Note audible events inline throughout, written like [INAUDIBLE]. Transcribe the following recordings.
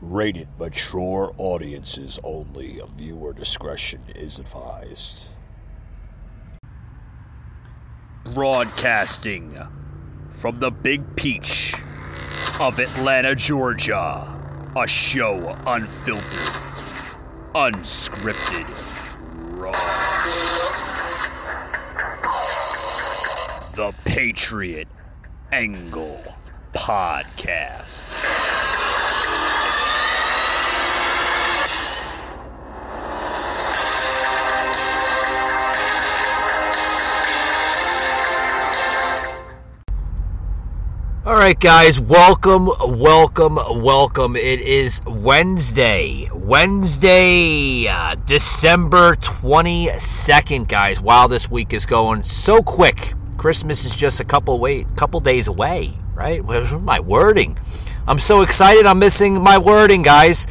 Rated mature audiences only. Viewer discretion is advised. Broadcasting from the Big Peach of Atlanta, Georgia. A show unfiltered, unscripted, raw. The Patriot Angle Podcast. All right, guys, welcome, welcome, welcome. It is Wednesday, Wednesday, uh, December 22nd, guys. Wow, this week is going so quick. Christmas is just a couple wait, couple days away, right? [LAUGHS] My wording? I'm so excited. I'm missing my wording, guys.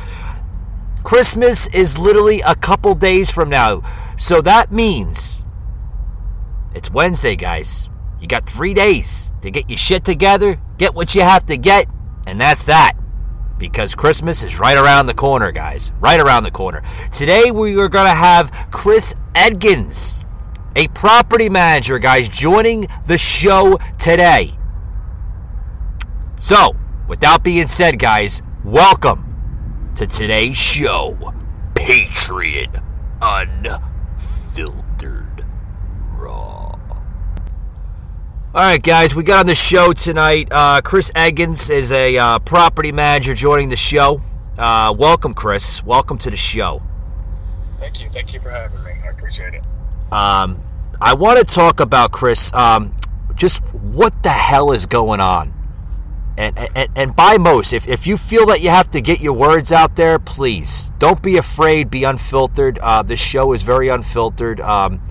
Christmas is literally a couple days from now. So that means it's Wednesday, guys. You got three days to get your shit together, get what you have to get, and that's that. Because Christmas is right around the corner, guys. Right around the corner. Today we are going to have Chris Edgens, a property manager, guys, joining the show today. So, without being said, guys, welcome to today's show Patriot Unfiltered Raw. All right, guys, we got on the show tonight. Uh, Chris Edgens is a uh, property manager joining the show. Uh, welcome, Chris. Welcome to the show. Thank you. Thank you for having me. I appreciate it. Um, I want to talk about Chris. Um, just what the hell is going on? And, and and by most, if, if you feel that you have to get your words out there, please don't be afraid. Be unfiltered. Uh, this show is very unfiltered. Um,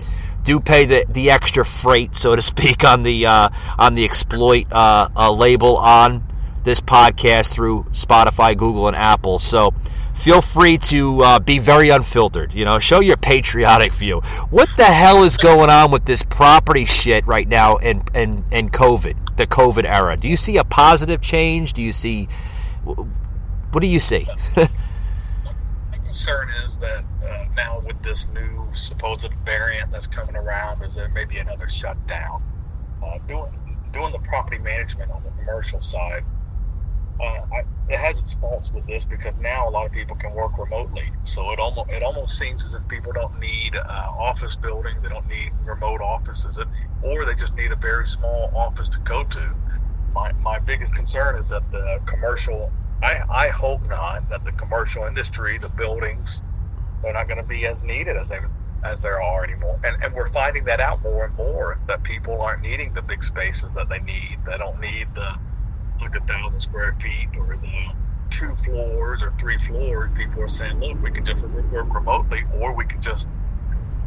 do pay the, the extra freight, so to speak, on the uh, on the exploit uh, uh, label on this podcast through Spotify, Google, and Apple. So feel free to uh, be very unfiltered. You know, show your patriotic view. What the hell is going on with this property shit right now and and and COVID, the COVID era? Do you see a positive change? Do you see what do you see? [LAUGHS] Concern is that uh, now with this new supposed variant that's coming around, is there maybe another shutdown? Uh, doing doing the property management on the commercial side, uh, I, it has its faults with this because now a lot of people can work remotely. So it almost it almost seems as if people don't need uh, office buildings, they don't need remote offices, or they just need a very small office to go to. My my biggest concern is that the commercial. I, I hope not that the commercial industry, the buildings, they're not going to be as needed as they as there are anymore. And, and we're finding that out more and more that people aren't needing the big spaces that they need. They don't need the like a thousand square feet or the two floors or three floors. People are saying, look, we can just work remotely, or we can just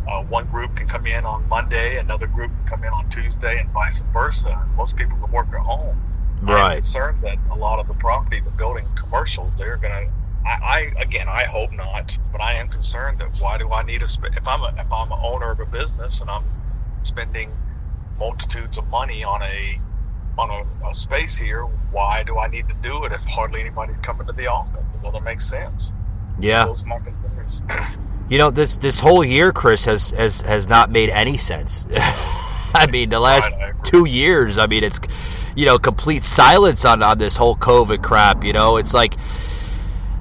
uh, one group can come in on Monday, another group can come in on Tuesday, and vice versa. Most people can work at home. Right. I'm concerned that a lot of the property, the building commercials, they're going to I, I, again, I hope not, but I am concerned that why do I need a sp- if I'm a if I'm an owner of a business and I'm spending multitudes of money on a on a, a space here, why do I need to do it if hardly anybody's coming to the office? It doesn't make sense. Yeah, those are my concerns. [LAUGHS] You know, this this whole year, Chris has has has not made any sense. [LAUGHS] I mean, the last two years, I mean, it's you know complete silence on on this whole COVID crap. You know, it's like.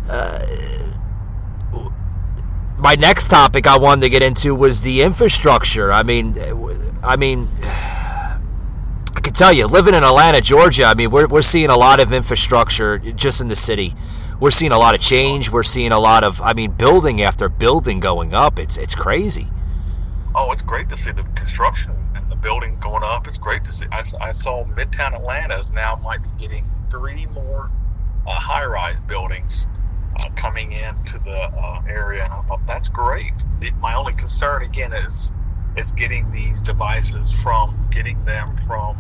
Uh, my next topic I wanted to get into was the infrastructure. I mean, I mean, I can tell you, living in Atlanta, Georgia, I mean, we're, we're seeing a lot of infrastructure just in the city. We're seeing a lot of change. We're seeing a lot of, I mean, building after building going up. It's it's crazy. Oh, it's great to see the construction building going up. It's great to see. I saw Midtown Atlanta is now might be getting three more uh, high-rise buildings uh, coming into the uh, area, and I thought that's great. My only concern again is is getting these devices from getting them from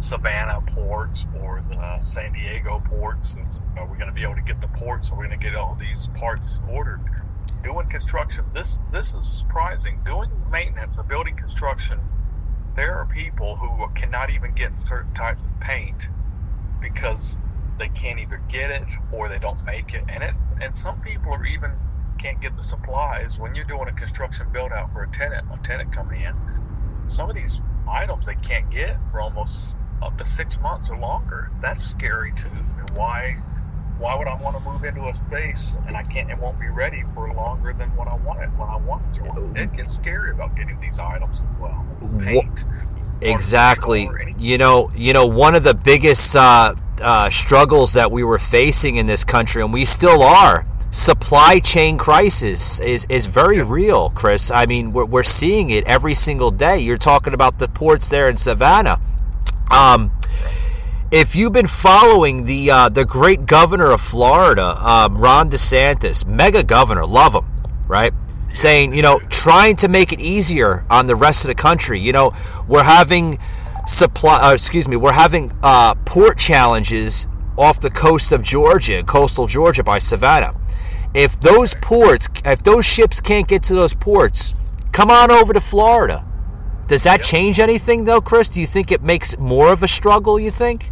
Savannah ports or the San Diego ports. Are we going to be able to get the ports? Are we going to get all these parts ordered? Doing construction, this this is surprising. Doing maintenance of building construction, there are people who cannot even get certain types of paint because they can't either get it or they don't make it, and it and some people are even can't get the supplies when you're doing a construction build out for a tenant, a tenant coming in. Some of these items they can't get for almost up to six months or longer. That's scary too. And why why would I want to move into a space and I can't it won't be ready for longer than what I want it when I want it to? It gets scary about getting these items as well. Paint. Exactly. You know, you know, one of the biggest uh, uh, struggles that we were facing in this country, and we still are, supply chain crisis is, is very real, Chris. I mean, we're, we're seeing it every single day. You're talking about the ports there in Savannah. Um, if you've been following the uh, the great governor of Florida, um, Ron DeSantis, mega governor, love him, right? Saying, you know, trying to make it easier on the rest of the country. You know, we're having supply, uh, excuse me, we're having uh, port challenges off the coast of Georgia, coastal Georgia by Savannah. If those ports, if those ships can't get to those ports, come on over to Florida. Does that change anything, though, Chris? Do you think it makes more of a struggle? You think?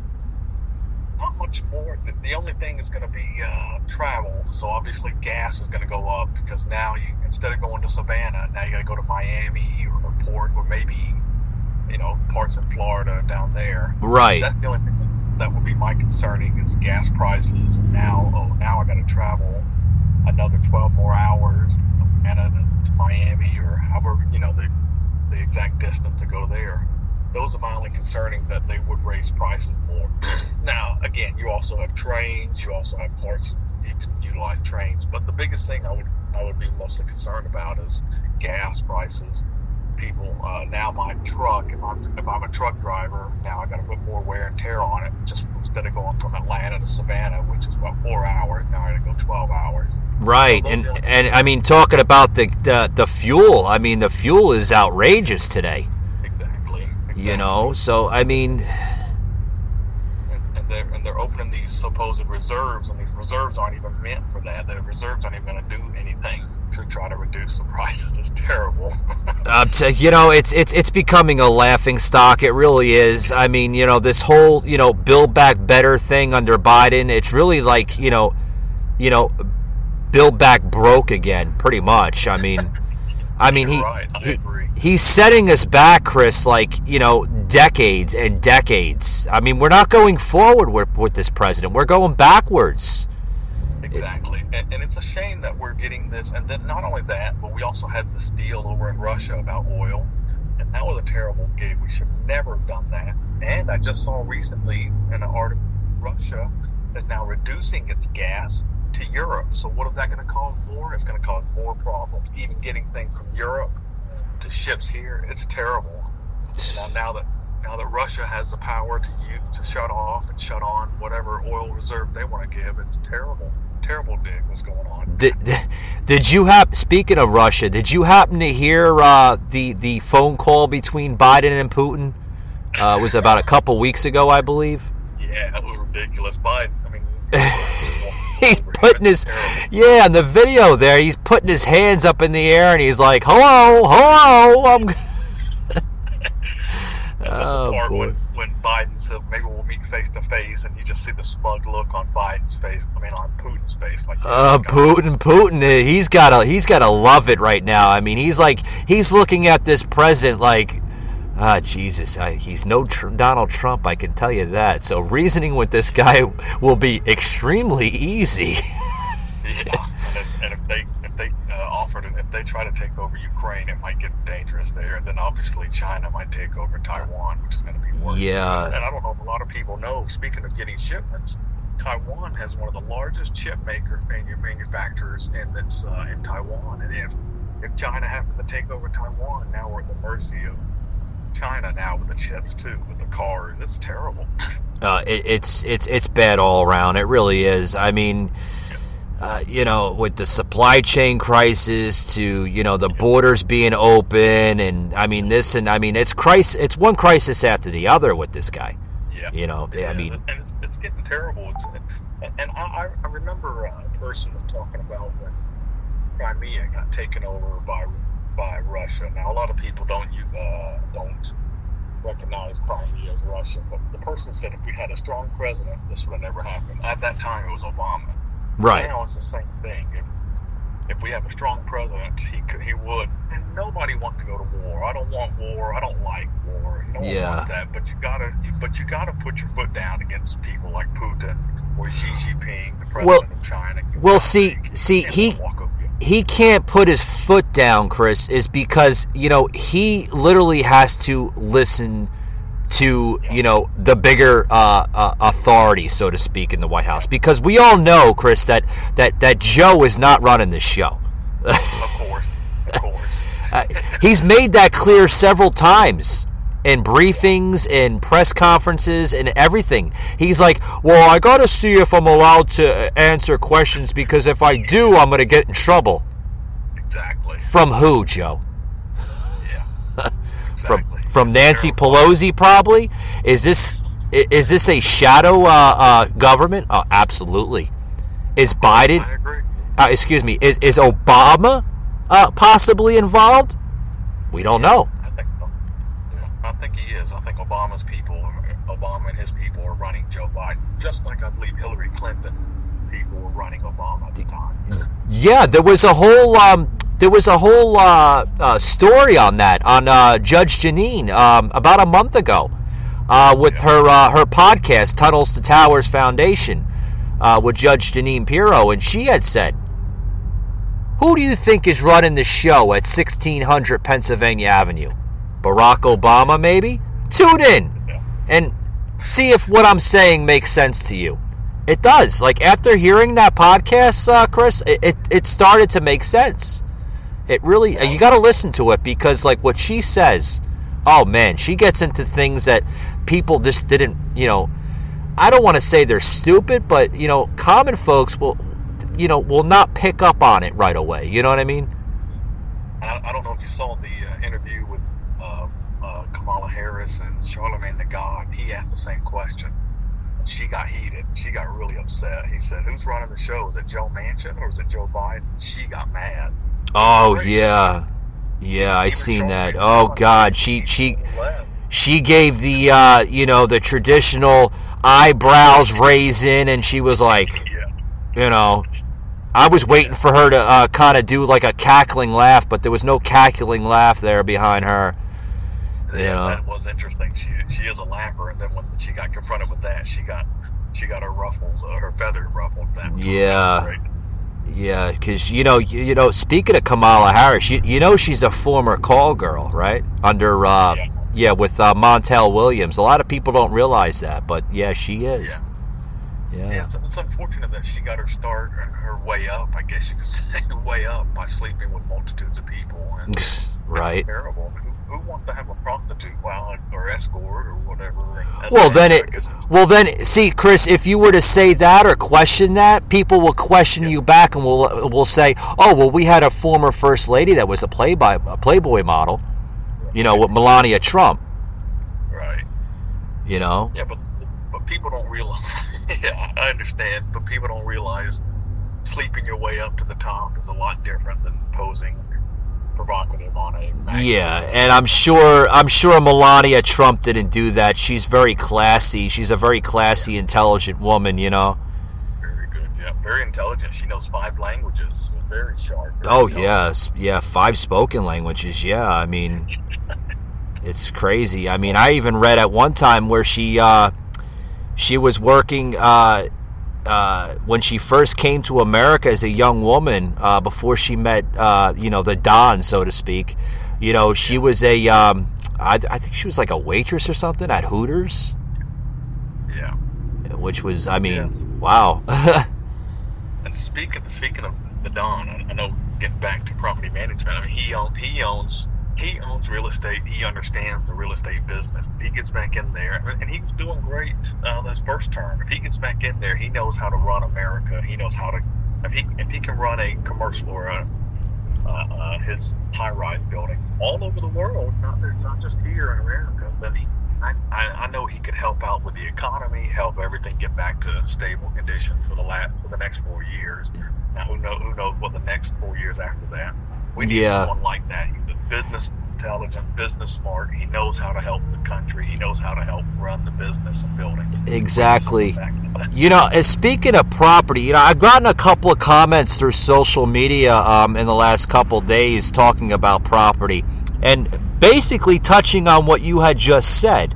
The, only thing is going to be uh, travel. So obviously gas is going to go up because now you instead of going to Savannah, now you got to go to Miami or port or maybe you know parts of Florida down there. Right. That's the only thing that would be my concerning is gas prices. Now, oh, now I got to travel another 12 more hours from Savannah to Miami or however you know the the exact distance to go there those are my only concerning that they would raise prices more. [CLEARS THROAT] now, again, you also have trains, you also have parts you can utilize trains, but the biggest thing I would I would be mostly concerned about is gas prices. People uh, now my truck if I'm if I'm a truck driver now I got to put more wear and tear on it. Just instead of going from Atlanta to Savannah, which is about four hours, now I got to go twelve hours. Right, so and and I mean talking about the, the the fuel, I mean the fuel is outrageous today. You know, so I mean, and they're, and they're opening these supposed reserves, and these reserves aren't even meant for that. The reserves aren't even going to do anything to try to reduce the [LAUGHS] prices. It's terrible. [LAUGHS] uh, to, you know, it's it's it's becoming a laughing stock. It really is. I mean, you know, this whole you know build back better thing under Biden. It's really like you know, you know, build back broke again, pretty much. I mean, [LAUGHS] I mean he, right. I he he's setting us back, Chris, like, you know, decades and decades. I mean, we're not going forward with, with this president, we're going backwards. Exactly. And, and, it's a shame that we're getting this. And then not only that, but we also had this deal over in Russia about oil. And that was a terrible gig. We should never have done that. And I just saw recently in an article Russia is now reducing its gas to Europe. So what is that going to cause more? It's going to cause more problems. Even getting things from Europe to ships here. It's terrible. You know, now that now that Russia has the power to to shut off and shut on whatever oil reserve they want to give, it's terrible. Terrible dig what's going on. Did, did you have speaking of Russia? Did you happen to hear uh, the the phone call between Biden and Putin? Uh, was about a couple weeks ago, I believe. Yeah, it was ridiculous. Biden, I mean. [LAUGHS] he's putting his yeah in the video there he's putting his hands up in the air and he's like hello hello i'm [LAUGHS] oh, part boy. When, when Biden said maybe we'll meet face to face, and you just see the smug look on Biden's face. I mean, on Putin's face, like uh, Putin, Putin, uh, he's gotta, he's gotta love it right now. I mean, he's like, he's looking at this president like, Ah, Jesus, I, he's no tr- Donald Trump, I can tell you that. So reasoning with this guy [LAUGHS] will be extremely easy. [LAUGHS] yeah, and if, and if they if they uh, offered it, if they try to take over Ukraine, it might get dangerous there. And then obviously China might take over Taiwan, which is going to be worse. Yeah, and I don't know if a lot of people know. Speaking of getting shipments, Taiwan has one of the largest chip maker manufacturers in this uh, in Taiwan, and if if China happens to take over Taiwan, now we're at the mercy of China now with the chips too, with the cars. It's terrible. Uh, it, it's it's it's bad all around. It really is. I mean, uh, you know, with the supply chain crisis to you know the borders being open, and I mean this, and I mean it's crisis. It's one crisis after the other with this guy. Yeah. You know, yeah, I mean, and it's, it's getting terrible. It's, and I, I remember a person was talking about when Crimea got taken over by by Russia. Now, a lot of people don't uh, don't recognize Crimea as Russia, But the person said if we had a strong president, this would have never happened. At that time, it was Obama. Right. Now it's the same thing. If if we have a strong president, he could, he would. And nobody wants to go to war. I don't want war. I don't like war. No one Yeah. wants that. But you gotta, but you gotta put your foot down against people like Putin or Xi Jinping, the president Well- of China. Well, see- see, he- walk over you. He can't put his foot down, Chris, is because, you know, he literally has to listen to, you know, the bigger uh, uh, authority, so to speak, in the White House. Because we all know, Chris, that, that, that Joe is not running this show. Of course, of course. [LAUGHS] Uh, he's made that clear several times in briefings, in press conferences, and everything. He's like, "Well, I got to see if I'm allowed to answer questions because if I do, I'm going to get in trouble." Exactly. From who, Joe? Yeah. [LAUGHS] From Exactly. from It's Nancy. Pelosi, probably. Is this is this a shadow uh, uh, government? Oh, absolutely. Is Biden? I agree. Uh, excuse me. Is is Obama uh, possibly involved? We don't know. I think so. Yeah, I think he is. I think Obama's people, Obama and his people, are running Joe Biden, just like I believe Hillary Clinton people were running Obama at the time. Yeah, there was a whole um, there was a whole uh, uh, story on that on uh, Judge Jeanine um, about a month ago uh, with her uh, her podcast Tunnels to Towers Foundation uh, with Judge Jeanine Pirro, and she had said, "Who do you think is running the show at 1600 Pennsylvania Avenue? Barack Obama, maybe? Tune in and see if what I'm saying makes sense to you. It does. Like after hearing that podcast, uh, Chris, it, it it started to make sense. It really you got to listen to it because like what she says, oh man, she gets into things that people just didn't, you know, I don't want to say they're stupid, but you know, common folks will you know, will not pick up on it right away. You know what I mean? I, don't know if you saw the uh, interview with uh, uh, Kamala Harris and Charlamagne tha God. He asked the same question. She got heated. She got really upset. He said, "Who's running the show? Is it Joe Manchin or is it Joe Biden?" She got mad. Oh Great. yeah. Yeah, I seen that. Oh god, she she she gave the uh, you know the traditional eyebrows raise in and she was like you know i was waiting for her to uh, kind of do like a cackling laugh but there was no cackling laugh there behind her Yeah, Yeah. that was interesting. She she is a laugher, and then when she got confronted with that, she got she got her ruffles, uh, her feathers ruffled. That Yeah. great. yeah because you know you, you know speaking of kamala harris you, you know she's a former call girl right under uh, Yeah. yeah with uh, montel williams a lot of people don't realize that but yeah she is Yeah. yeah, Yeah, it's, it's unfortunate that she got her start and her way up. I guess you could [LAUGHS] say way up by sleeping with multitudes of people. And [LAUGHS] right terrible. Who, wants to have a prostitute while or escort or whatever? Well, then it. Well, then see, Chris, if you were to say that or question that, people will question you back and will will say, "Oh, well, we had a former first lady that was a playboy a Playboy model, you know, with Melania Trump, right. you know." Yeah, but but people don't realize. [LAUGHS] yeah, I understand, but people don't realize sleeping your way up to the top is a lot different than posing provocative on a. Yeah, and I'm sure I'm sure Melania Trump didn't do that. She's very classy. She's a very classy, intelligent woman, you know. Very good. Yeah, very intelligent. She knows five languages. Very sharp. very Oh yes, yeah, five spoken languages. Yeah, I mean, [LAUGHS] it's crazy. I mean, I even read at one time where she uh, she was working uh, uh, when she first came to America as a young woman uh, before she met uh, you know the Don, so to speak. You know, she was a um, I, I think she was like a waitress or something at Hooters, Yeah. which was I mean, Yes. wow. [LAUGHS] And speaking speaking of the Don, I, know getting back to property management. I mean, he own, he owns he owns real estate. He understands the real estate business. If he gets back in there, and he was doing great uh, this first term. If he gets back in there, he knows how to run America. He knows how to if he if he can run a commercial or a uh, uh, his high-rise buildings all over the world, not not just here in America. Then he, I, I, know he could help out with the economy, help everything get back to stable condition for the last for the next four years. Now, who know who knows what the next four years after that? We need Yeah. someone like that. The business intelligent, business smart. He knows how to help the country. He knows how to help run the business and buildings. Exactly. You know, speaking of property, you know, I've gotten a couple of comments through social media um, in the last couple days talking about property and basically touching on what you had just said.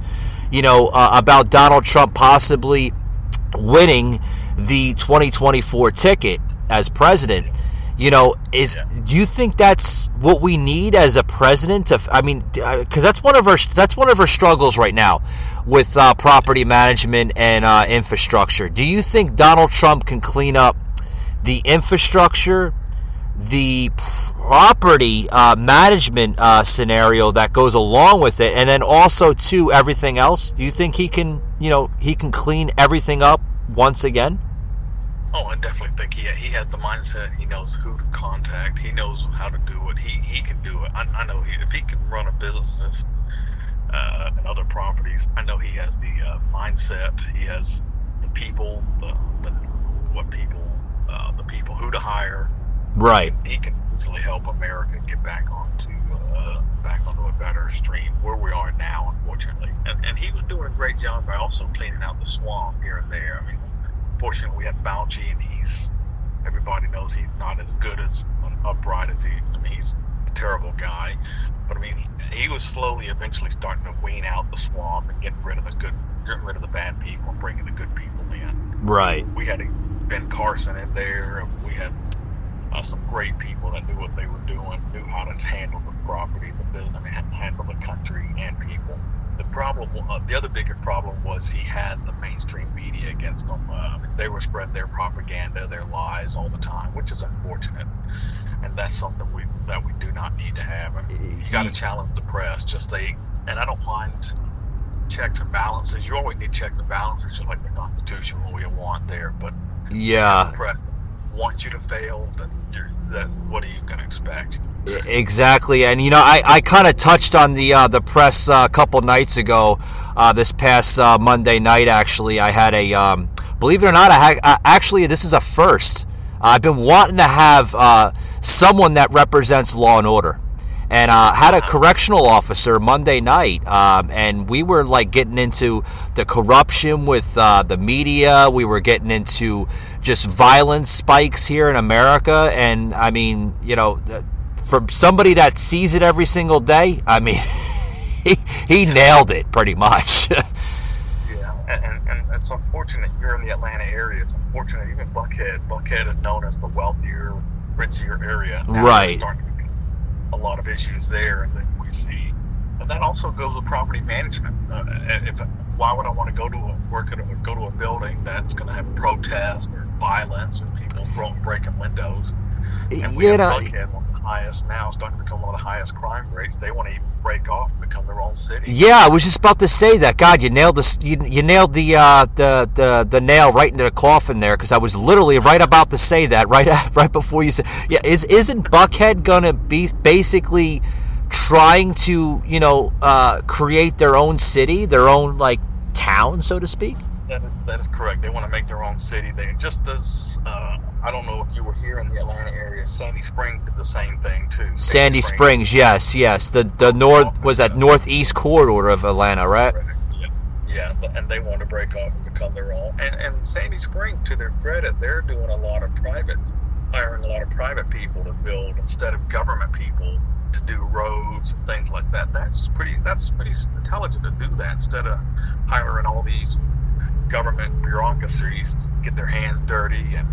You know, uh, about Donald Trump possibly winning the 2024 ticket as president you know is yeah. do you think that's what we need as a president to i mean because that's one of our that's one of our struggles right now with uh, property management and uh, infrastructure. Do you think donald trump can clean up the infrastructure the property uh, management uh, scenario that goes along with it and then also to everything else? Do you think he can you know he can clean everything up once again Oh, I definitely think he he has the mindset. He knows who to contact. He knows how to do it. He he can do it. I, I know he, if he can run a business uh, and other properties, I know he has the uh, mindset. He has the people, the, the what people, uh, the people who to hire. Right. He can easily help America get back onto uh, back onto a better stream where we are now, unfortunately. And, and he was doing a great job by also cleaning out the swamp here and there. I mean Fortunately, we have Fauci, and he's everybody knows he's not as good as upright as he. I mean, he's a terrible guy, but I mean, he, was slowly, eventually starting to wean out the swamp and getting rid of the good, getting rid of the bad people and bringing the good people in. Right. We had Ben Carson in there. And we had uh, some great people that knew what they were doing, knew how to handle the property, the business, I mean, handle the country and people problem, uh, the other bigger problem was he had the mainstream media against him. Uh, they were spreading their propaganda, their lies all the time, which is unfortunate. And that's something we that we do not need to have. I mean, you got to challenge the press. Just they, and I don't mind checks and balances. You always need checks and balances, just like the Constitution, what we want there. But yeah, the press wants you to fail, then that what are you going to expect? Exactly, and you know, I, I kind of touched on the uh, the press uh, a couple nights ago. Uh, this past uh, Monday night, actually, I had a um, believe it or not, I had, uh, actually this is a first. I've been wanting to have uh, someone that represents law and order, and had a correctional officer Monday night, um, and we were like getting into the corruption with the media. We were getting into just violence spikes here in America, and I mean, you know from somebody that sees it every single day, I mean, [LAUGHS] he, he nailed it pretty much. [LAUGHS] yeah, and, and, it's unfortunate you're in the Atlanta area. It's unfortunate even Buckhead. Buckhead is known as the wealthier, ritzier area. Now right. A lot of issues there that we see, and that also goes with property management. Uh, if why would I want to go to a work at a, go to a building that's going to have protest or violence and people throwing breaking windows? And we you have know, Buckhead, highest now, starting to become one of the highest crime rates. They want to even break off and become their own city. Yeah, I was just about to say that. God, you nailed the you, you nailed the, uh, the the the nail right into the coffin there because I was literally right about to say that [LAUGHS] right right before you said. Yeah, is isn't Buckhead gonna be basically trying to you know uh, create their own city, their own like town, so to speak? That is, that is correct. They want to make their own city. They just as uh, I don't know if you were here in the Atlanta area. Sandy Springs did the same thing too. Sandy, Sandy Springs, Springs, yes, yes. The the north was that northeast corridor of Atlanta, right? Yeah, yeah, and they want to break off and become their own. And and Sandy Springs, to their credit, they're doing a lot of private, hiring a lot of private people to build instead of government people to do roads and things like that. That's pretty. That's pretty intelligent to do that instead of hiring all these government bureaucracies get their hands dirty and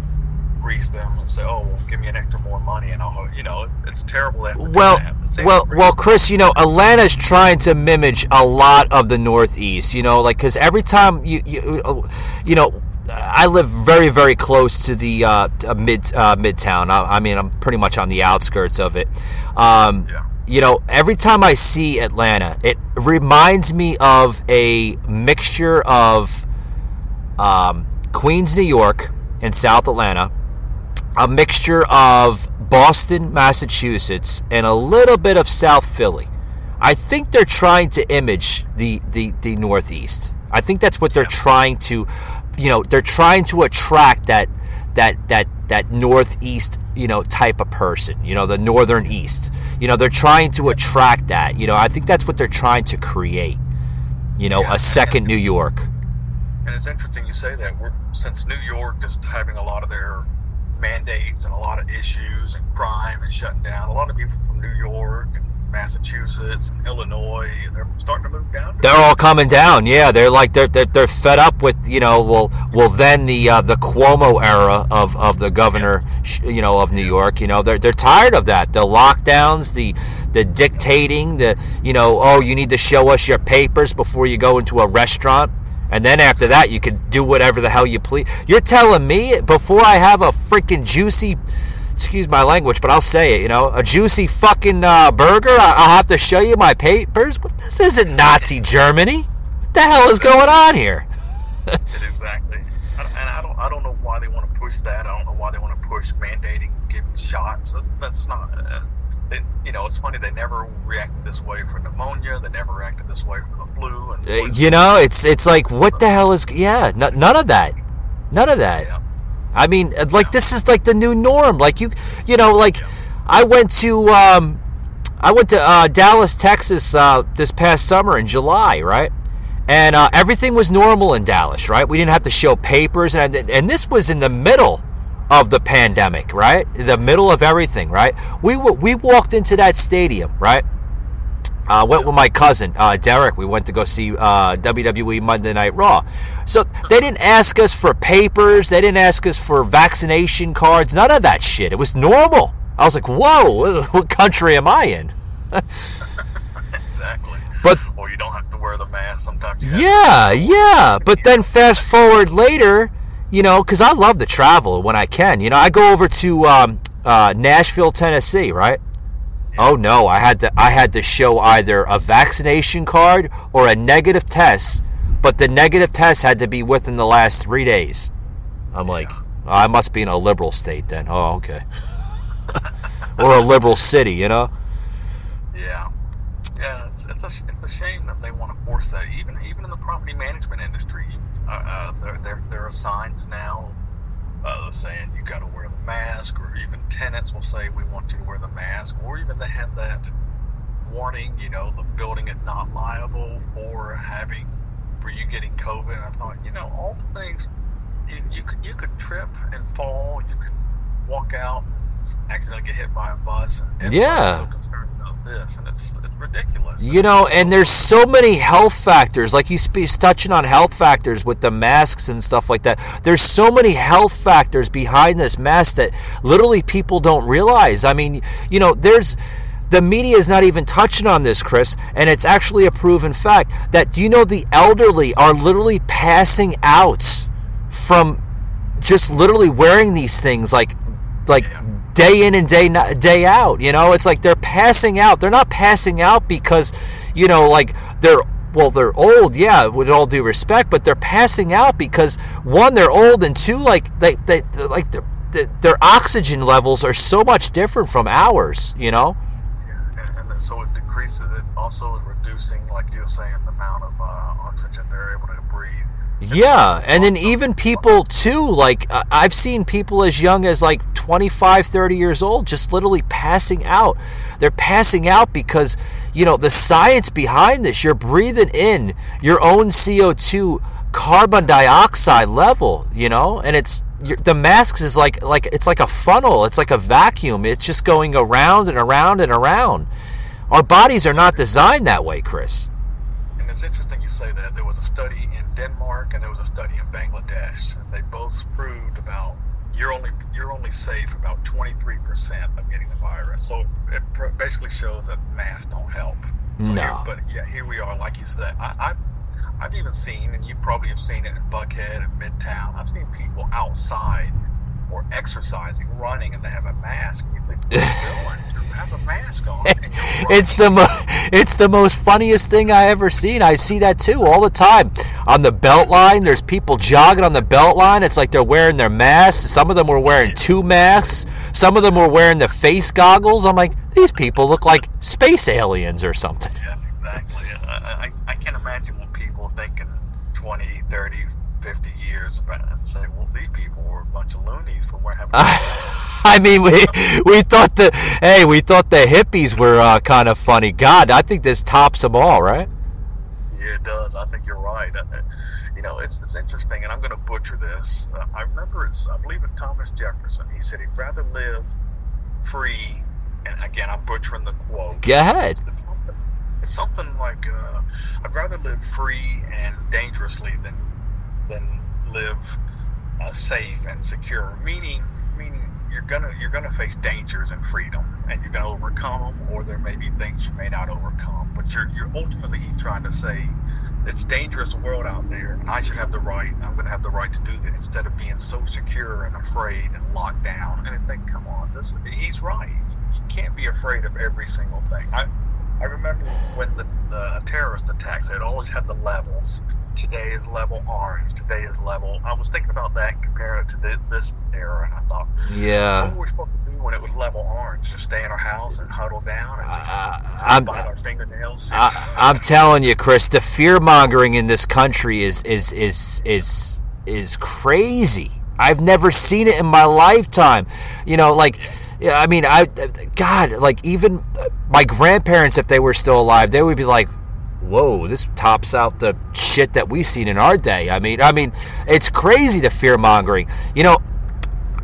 grease them and say, "Oh, well, give me an extra more money," and I'll, you know, it's terrible. That well, well, well, Chris, you know, Atlanta's trying to mimic a lot of the Northeast. You know, like because every time you, you, you know. I live very, very close to the uh, mid uh, midtown. I, I, mean, I'm pretty much on the outskirts of it. Um, yeah. You know, every time I see Atlanta, it reminds me of a mixture of um, Queens, New York, and South Atlanta, a mixture of Boston, Massachusetts, and a little bit of South Philly. I think they're trying to image the, the, the Northeast. I think that's what they're trying to, you know, they're trying to attract that that that that Northeast, you know, type of person. You know, the Northern East. You know, they're trying to attract that. You know, I think that's what they're trying to create. You know, Yeah, a second New York. And it's interesting you say that. We're, since New York is having a lot of their mandates and a lot of issues and crime and shutting down, a lot of people from New York and Massachusetts and Illinois, they're starting to move down. to They're all coming down. Yeah, they're like they're they're, they're fed up with you know well well then the uh, the Cuomo era of, of the governor you know of New York. You know they're they're tired of that. The lockdowns, the the dictating, the you know oh you need to show us your papers before you go into a restaurant. And then after that, you can do whatever the hell you please. You're telling me before I have a freaking juicy, excuse my language, but I'll say it, you know, a juicy fucking uh, burger, I- I'll have to show you my papers? This isn't Nazi Germany. What the hell is going on here? [LAUGHS] Exactly. And and I don't, I don't know why they want to push that. I don't know why they want to push mandating giving shots. That's, that's not. Uh, they, you know, it's funny. They never reacted this way for pneumonia. They never reacted this way for the flu. And Uh, You know, it's it's like what the hell is? Yeah, n- none of that, none of that. yeah, I mean, uh, like this is like the new norm. Like you, you know, like I went to um, I went to uh, Dallas, Texas uh, this past summer in July, right? And uh, everything was normal in Dallas, right? We didn't have to show papers, and and this was in the middle of the pandemic, right? The middle of everything, right? We w- we walked into that stadium, right? Uh, went with my cousin uh, Derek. We went to go see uh, WWE Monday Night Raw. So they didn't ask us for papers. They didn't ask us for vaccination cards. None of that shit. It was normal. I was like, "Whoa, what- what country am I in?" exactly. But Or you don't have to wear the mask. Sometimes. Yeah, yeah. But then fast forward later, you know, because I love to travel when I can. You know, I go over to um, uh, Nashville, Tennessee, right? Oh no, I had to I had to show either a vaccination card or a negative test, but the negative test had to be within the last three days. I'm like, oh, I must be in a liberal state then. Oh, okay. [LAUGHS] or a liberal city, you know? Yeah, yeah. It's, it's a it's a shame that they want to force that. Even even in the property management industry, uh, uh, there, there there are signs now uh, saying you got to wear the mask, or even tenants will say we want you to wear the mask, or even they have that warning. You know, the building is not liable for having for you getting COVID. And I thought, you know, all the things you, you could you could trip and fall. You could walk out, and accidentally get hit by a bus, and Yeah. so concerned this, and it's it's ridiculous. You know, and there's so many health factors. Like you speak touching on health factors with the masks and stuff like that. There's so many health factors behind this mask that literally people don't realize. I mean, you know, there's the media is not even touching on this, Chris, and it's actually a proven fact that do you know the elderly are literally passing out from just literally wearing these things like like Yeah. Day in and day day out you know it's like they're passing out they're not passing out because you know like they're well they're old yeah with all due respect but they're passing out because one they're old and two like they, they like their, their oxygen levels are so much different from ours you know and, and so it decreases. It also is reducing, like you're saying, the amount of uh, oxygen they're able to breathe. Yeah, and then even people too, like I've seen people as young as like 25, 30 years old just literally passing out. They're passing out because, you know, the science behind this, you're breathing in your own CO2 carbon dioxide level, you know? And it's the masks is like like it's like a funnel, it's like a vacuum. It's just going around and around and around. Our bodies are not designed that way, Chris. And it's interesting you say that. There was a study in Denmark and there was a study in Bangladesh, they both proved about you're only you're only safe about 23% of getting the virus. So it pr- basically shows that masks don't help. So No. here- but yeah, here we are, like you said. I, I've I've even seen, and you probably have seen it in Buckhead and Midtown. I've seen people outside or exercising, running, and they have a mask. Think, [LAUGHS] what are you doing? Have a mask on. [LAUGHS] It's the mo- it's the most funniest thing I ever seen. I see that too all the time on the belt line. There's people jogging on the belt line. It's like they're wearing their masks. Some of them were wearing two masks. Some of them were wearing the face goggles. I'm like, these people look like space aliens or something. Yeah, exactly. I, I, I can't imagine what people think in 20, 30, 50 years and say, well, these people were a bunch of loonies for wearing having. [LAUGHS] I mean, we we thought the hey, we thought the hippies were uh, kind of funny. God, I think this tops them all, right? Yeah, it does. I think you're right. Uh, you know, it's it's interesting, and I'm going to butcher this. Uh, I remember it's I believe it's Thomas Jefferson. He said he'd rather live free, and again, I'm butchering the quote. Go ahead. It's something, it's something like uh, I'd rather live free and dangerously than than live uh, safe and secure. Meaning, meaning you're gonna you're gonna face dangers in freedom, and you're gonna overcome them, or there may be things you may not overcome. But you're you're ultimately he's trying to say it's dangerous world out there, and I should have the right. I'm to have the right to do that instead of being so secure and afraid and locked down. And I think, come on, this he's right. You can't be afraid of every single thing. I I remember when the, the terrorist attacks, they'd always had the levels. Today is level orange. Today is level. I was thinking about that and comparing it to this, this era, and I thought, yeah, what were we supposed to do when it was level orange? Just stay in our house and huddle down and uh, I'm, bite our fingernails. I, I'm telling you, Chris, the fear mongering in this country is is is is is crazy. I've never seen it in my lifetime. You know, like. Yeah, I mean, I, God, like even my grandparents, if they were still alive, they would be like, "Whoa, this tops out the shit that we've seen in our day." I mean, I mean, it's crazy the fear mongering. You know,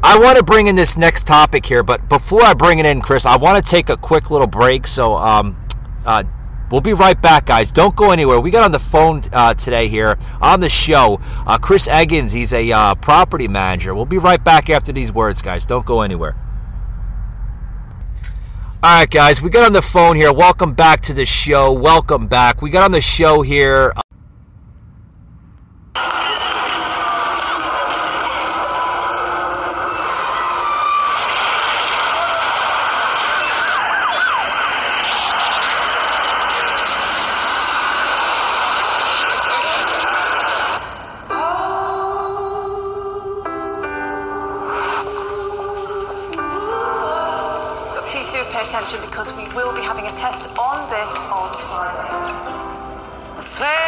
I want to bring in this next topic here, but before I bring it in, Chris, I want to take a quick little break. So, um, uh, We'll be right back, guys. Don't go anywhere. We got on the phone uh, today here on the show. Uh, Chris Edgens, he's a uh, property manager. We'll be right back after these words, guys. Don't go anywhere. All right, guys, we got on the phone here. Welcome back to the show. Welcome back. We got on the show here. I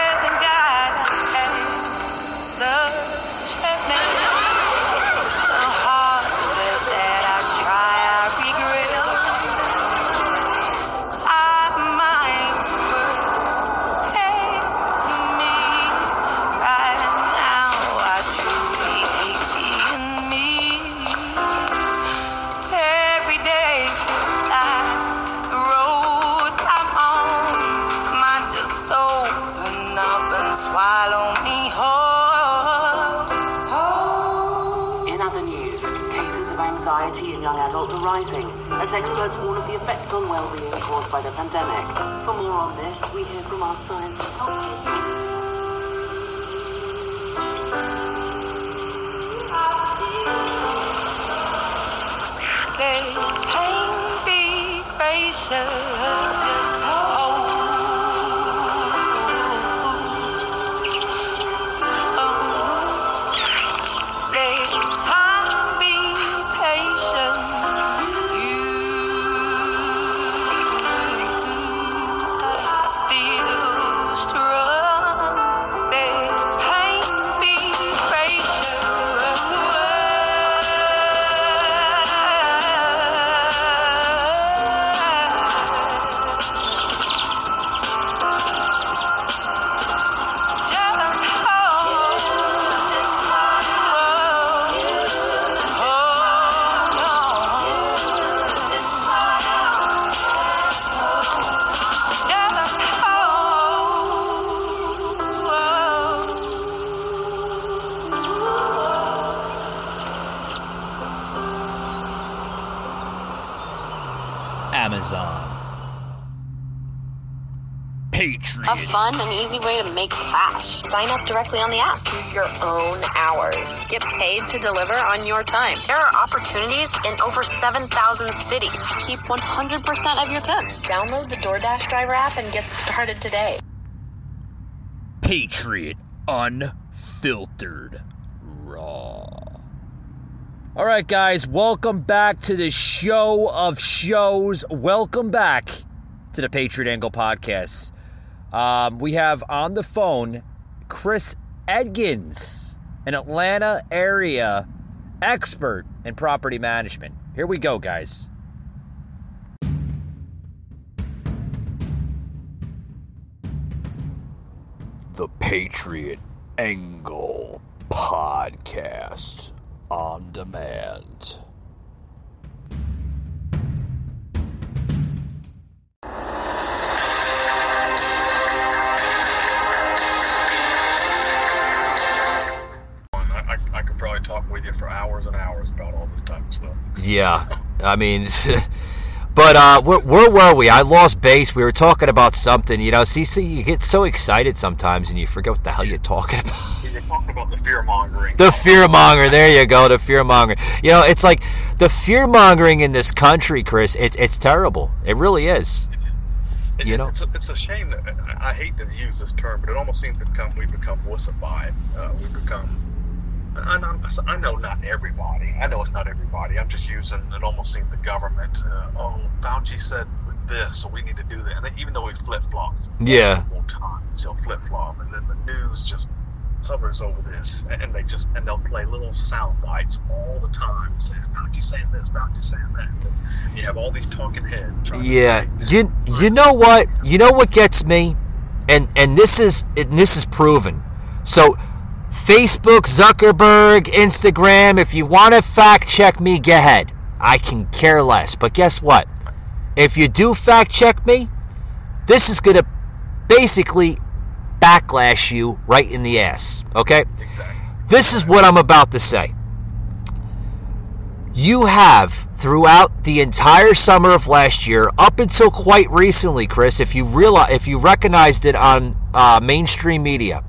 easy way to make cash. Sign up directly on the app. Choose your own hours. Get paid to deliver on your time. There are opportunities in over 7,000 cities. Keep 100% of your tips. Download the DoorDash driver app and get started today. Patriot Unfiltered Raw. All right, guys, welcome back to the show of shows. Welcome back to the Patriot Angle podcast. Um, we have on the phone Chris Edgens, an Atlanta area expert in property management. Here we go, guys. The Patriot Angle Podcast on demand. Yeah, I mean, [LAUGHS] but uh, where, where were we? I lost base. We were talking about something. You know, see, see, you get so excited sometimes and you forget what the hell you're talking about. [LAUGHS] You're talking about the fear mongering. The fear monger. There you go. The fear monger. You know, it's like the fear mongering in this country, Chris. It's it's terrible. It really is. It- you know? it's a, it's a shame that I hate to use this term, but it almost seems to become We've become wussified. Uh, We've become. And I'm, I know not everybody. I know it's not everybody. I'm just using. It almost seems the government. Uh, oh, Fauci said this, so we need to do that. And they, even though he flip flops, Yeah. multiple times he'll flip flop, and then the news just hovers over this, and they just and they'll play little sound bites all the time. Say Fauci saying this, Fauci saying that. And you have all these talking heads. trying Yeah, you you know what? You know what gets me, and and this is and this is proven. So, Facebook, Zuckerberg, Instagram. If you want to fact check me, go ahead. I can care less. But guess what? If you do fact check me, this is gonna basically backlash you right in the ass. Okay? Exactly. This is what I'm about to say. You have throughout the entire summer of last year, up until quite recently, Chris, if you realize, if you recognized it on uh, mainstream media,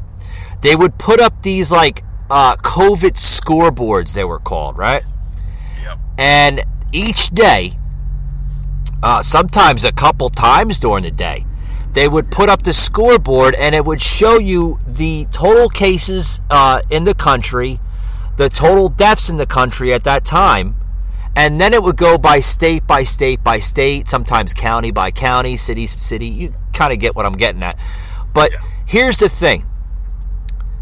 they would put up these like uh, COVID scoreboards. They were called right, Yep. and each day, uh, sometimes a couple times during the day, they would put up the scoreboard and it would show you the total cases uh, in the country, the total deaths in the country at that time, and then it would go by state by state by state, sometimes county by county, city city. You kind of get what I'm getting at. But here's the thing.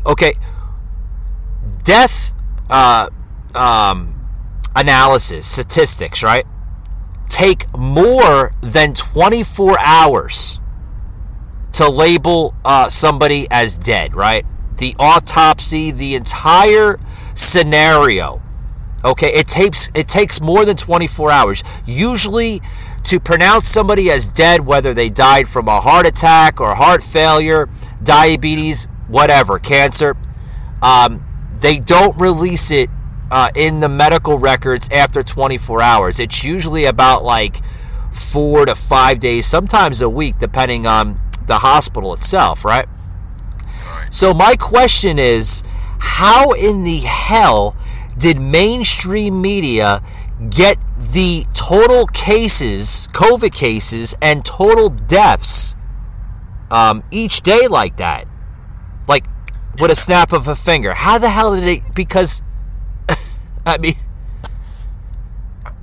Okay, death uh, um, analysis statistics, right? Take more than 24 hours to label uh, somebody as dead, right? The autopsy, the entire scenario. Okay, it takes it takes more than 24 hours. Usually, to pronounce somebody as dead, whether they died from a heart attack or heart failure, diabetes, whatever, cancer, um, they don't release it uh, in the medical records after 24 hours. It's usually about like four to five days, sometimes a week, depending on the hospital itself, right? So, my question is how in the hell did mainstream media get the total cases, COVID cases, and total deaths um, each day like that? With a snap of a finger. How the hell did they? Because, [LAUGHS] I mean,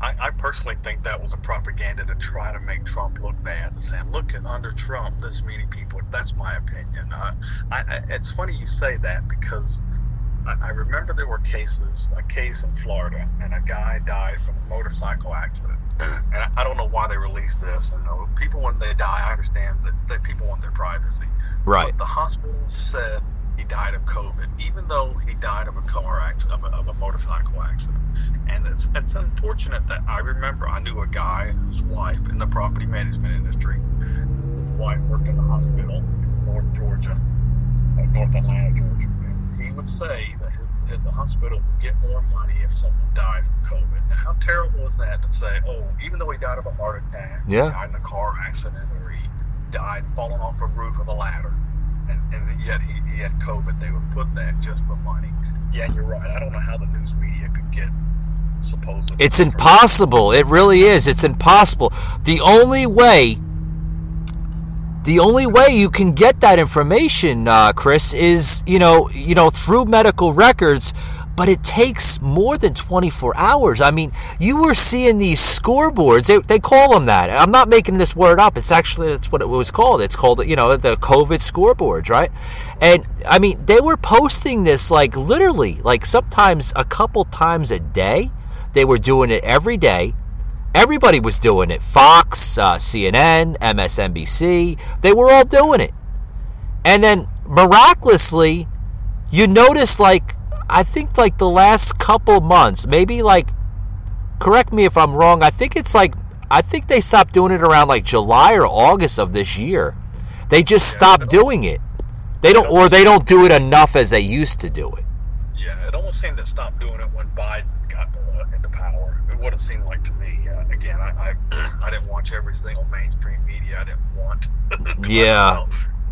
I, I personally think that was a propaganda to try to make Trump look bad. And saying, look at under Trump, this many people. That's my opinion. Uh, I, I, it's funny you say that because I, remember there were cases, a case in Florida, and a guy died from a motorcycle accident. And I, don't know why they released this. And people, when they die, I understand that, that people want their privacy. Right. But the hospital said he died of COVID, even though he died of a car accident, of a, of a motorcycle accident. And it's it's unfortunate that I remember I knew a guy whose wife in the property management industry, his wife worked in the hospital in North Georgia, uh, North Atlanta, Georgia. And he would say that his, his, the hospital would get more money if someone died from COVID. Now, how terrible is that to say, oh, even though he died of a heart attack, Yeah. he died in a car accident, or he died falling off a roof of a ladder, and, and yet he, he had COVID, they would put that just for money. Yeah, you're right. I don't know how the news media could get supposedly. It's impossible. It really is. It's impossible. The only way, the only way you can get that information, uh, Chris, is you know, you know, through medical records. But it takes more than 24 hours. I mean, you were seeing these scoreboards. They, they call them that. I'm not making this word up. It's actually that's what it was called. It's called you know the COVID scoreboards, right? And I mean, they were posting this like literally, like sometimes a couple times a day they were doing it every day. Everybody was doing it. Fox, uh, CNN, MSNBC, they were all doing it. And then miraculously, you notice like I think like the last couple months, maybe like correct me if I'm wrong, I think it's like I think they stopped doing it around like July or August of this year. They just stopped doing it. They don't or they don't do it enough as they used to do it. Yeah, it almost seemed to stop doing it when Biden got into power. It would have seemed like to me. Uh, again, I, I [CLEARS THROAT] I didn't watch every single mainstream media. I didn't want. [LAUGHS] Yeah.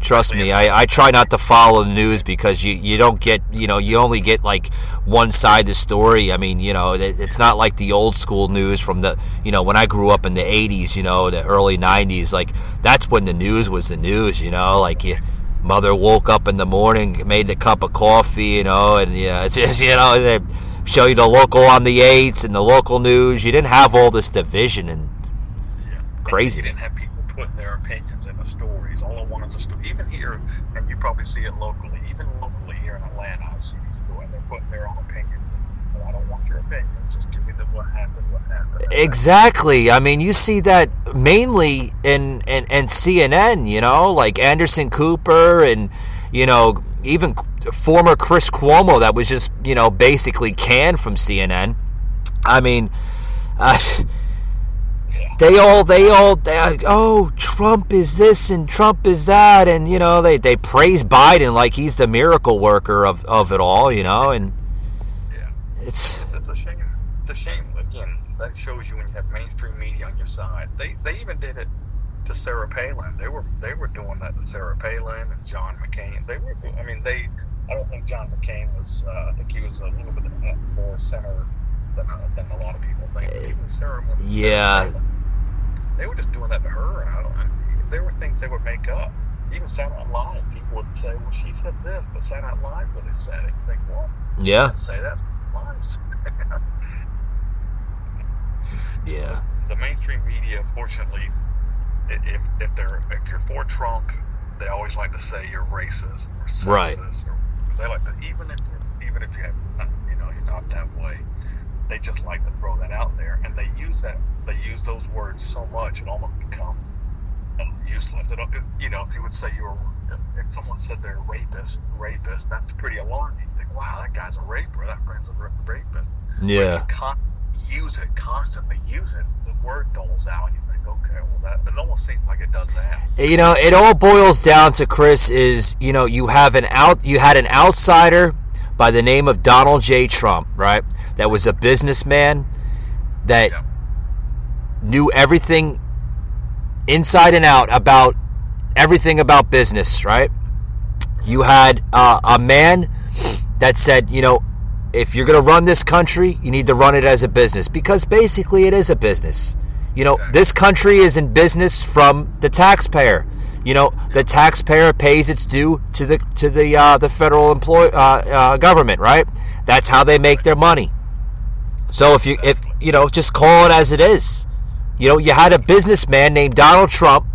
Trust me, I, I try not to follow the news because you, you don't get, you know, you only get like one side of the story. I mean, you know, it, it's not like the old school news from the, you know, when I grew up in the 80s, you know, the early 90s. Like, that's when the news was the news, you know, like you, mother woke up in the morning, made a cup of coffee, you know, and yeah, it's [LAUGHS] just, you know, they show you the local on the eights and the local news. You didn't have all this division and crazy. You didn't have people putting their opinions in the stories. All I wanted to story. Even here, and you probably see it locally. Even locally here in Atlanta, I see people and they're putting their own opinions. in. Well, I don't want your opinion. Just give me the what happened. What happened. Exactly. I mean, you see that mainly in, in, in CNN, you know, like Anderson Cooper and, you know, even former Chris Cuomo that was just, you know, basically canned from CNN. I mean, [LAUGHS] uh, they all they all they, oh Trump is this and Trump is that and you know they, they praise Biden like he's the miracle worker of, of it all you know and Yeah. it's It's a shame. It's a shame. Again, that shows you when you have mainstream media on your side. They they even did it to Sarah Palin. They were they were doing that to Sarah Palin and John McCain. They were. I mean, they. I don't think John McCain was. Uh, I think he was a little bit more center than than a lot of people think. Sarah. Sarah Yeah. Palin, They were just doing that to her. And I don't. I, there were things they would make up. Even Saturday Night Live, people would say, "Well, she said this," but Saturday Night Live really said it. You think, what? yeah say that. Lies. [LAUGHS] yeah the mainstream media, fortunately, if if they're if you're for Trump, they always like to say you're racist or sexist. Right. Or, they like to even if even if you have you know you're not that way, they just like to throw that out there, and they use that they use those words so much it almost become uh, useless. It, you know, if you would say you're if, if someone said they're a rapist, rapist, that's pretty alarming. You think, wow, that guy's a raper, that person's a rapist. Yeah you con- use it constantly use it. The word doles out you think okay well that it almost seems like it does that. You know it all boils down to Chris is you know you have an out you had an outsider by the name of Donald J Trump right that was a businessman that Yeah. knew everything inside and out about everything about business, right? You had uh, a man that said, you know, if you're going to run this country, you need to run it as a business because basically it is a business. You know, this country is in business from the taxpayer. You know, the taxpayer pays its due to the to the uh, the federal employ uh, uh, government, right? That's how they make their money. So if you if you know, just call it as it is. You know, you had a businessman named Donald Trump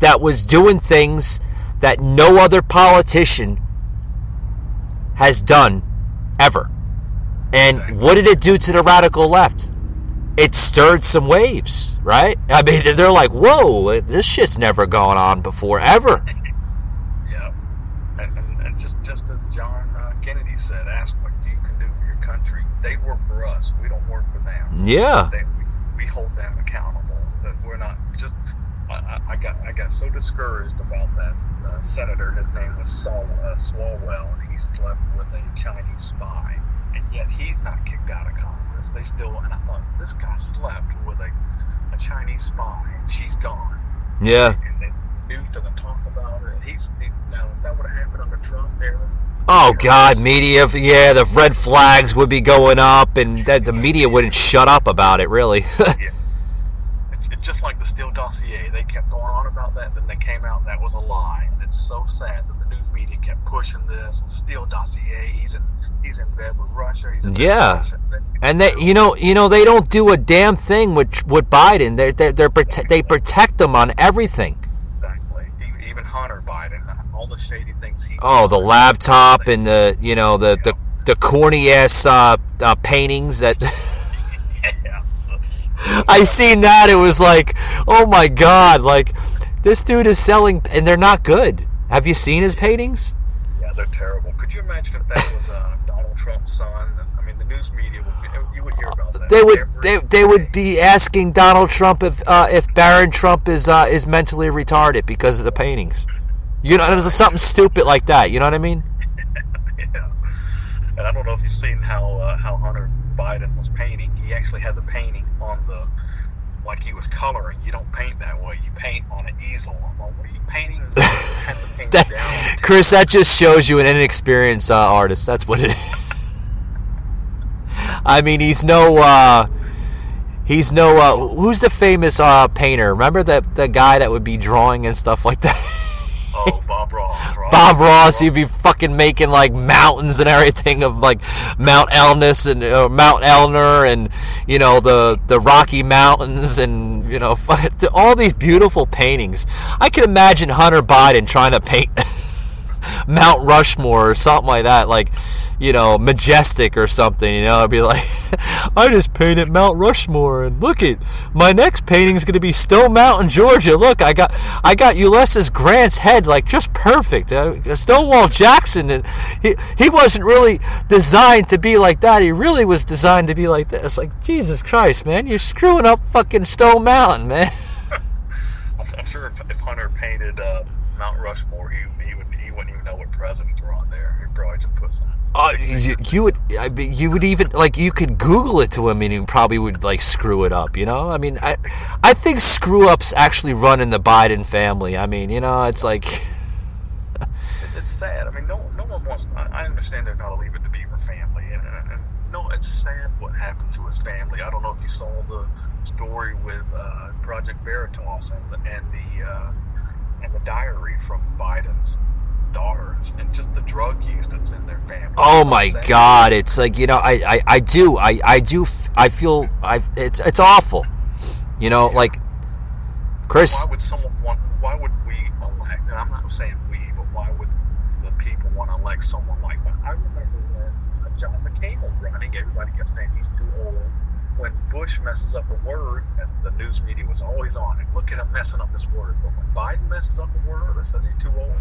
that was doing things that no other politician has done ever. And what did it do to the radical left? It stirred some waves, right? I mean, they're like, "Whoa, this shit's never gone on before ever." yeah. And, and, and just just as john uh, kennedy said ask what you can do for your country. They work for us. We don't work for them. Yeah. they, we, we hold them accountable. That we're not just I, I- got I got so discouraged about that uh, senator. His name was Saul, uh, Swalwell and he slept with a Chinese spy and yet he's not kicked out of Congress they still and I thought this guy slept with a, a Chinese spy and she's gone Yeah. and the news doesn't talk about it he's he, now if that would have happened under Trump era Oh God, media. Yeah, the red flags would be going up, and that the media wouldn't shut up about it. Really. [LAUGHS] yeah. It's, it's just like the Steele dossier. They kept going on about that, then they came out that was a lie. And it's so sad that the news media kept pushing this. The Steele dossier. He's in he's in bed with Russia. He's in bed with Yeah. Russia. And they, you know, you know, they don't do a damn thing with with Biden. They're they're, they're prote- they protect them on everything. exactly. Even, even Hunter Biden, all the shady things he. Oh, the laptop and the you know the the, the corny ass uh, uh, paintings that. [LAUGHS] I seen that. It was like, oh my god! Like this dude is selling, and they're not good. Have you seen his paintings? Yeah, they're terrible. Could you imagine if that was uh, Donald Trump's son? I mean, the news media would be, you would hear about that. They would they, they would be asking Donald Trump if uh, if Barron Trump is uh, is mentally retarded because of the paintings. You know, there's something stupid like that. You know what I mean? [LAUGHS] Yeah. And I don't know if you've seen how uh, how Hunter Biden was painting. He actually had the painting on the like he was coloring. You don't paint that way. You paint on an easel. Like, what are you painting? [LAUGHS] You paint That. Chris, that just shows you an inexperienced uh, artist. That's what it is. I mean, he's no. Uh, he's no. Uh, who's the famous uh, painter? Remember that the guy that would be drawing and stuff like that. [LAUGHS] Oh, Bob Ross. Right? [LAUGHS] Bob Ross, he'd be fucking making like mountains and everything of like Mount Elness and uh, Mount Elner and you know the the Rocky Mountains and you know [LAUGHS] all these beautiful paintings. I can imagine Hunter Biden trying to paint Mount Rushmore or something like that, like you know majestic or something. You know, I'd be like, [LAUGHS] I just painted Mount Rushmore and look it, my next painting's gonna be Stone Mountain, Georgia. Look, I got I got Ulysses Grant's head like just perfect. Uh, Stonewall Jackson, and he he wasn't really designed to be like that. He really was designed to be like that. It's like Jesus Christ, man, you're screwing up fucking Stone Mountain, man. [LAUGHS] I'm, I'm sure if, if Hunter painted uh, Mount Rushmore, he, he would he wouldn't even know what presidents were on there. He'd probably just put some. Uh, you, you would, I mean, you would even like you could Google it to him, and he probably would like screw it up. You know, I mean, I, I think screw ups actually run in the Biden family. I mean, you know, it's like, it's sad. I mean, no no one wants. I, I understand they're not a Leave It to Beaver family, and, and, and no, it's sad what happened to his family. I don't know if you saw the story with uh, Project Veritas and the and the uh, and the diary from Biden's daughters and just the drug use that's in their family. oh my. God, it's like you know, I, I, I do, I, I do, I feel, I, it's, it's awful. You know, like Chris. Why would someone want? Why would we elect? And I'm not saying we, but why would the people want to elect someone like that? I remember when John McCain was running, everybody kept saying he's too old. When Bush messes up a word, and the news media was always on it. Look at him messing up this word. But when Biden messes up a word or says he's too old,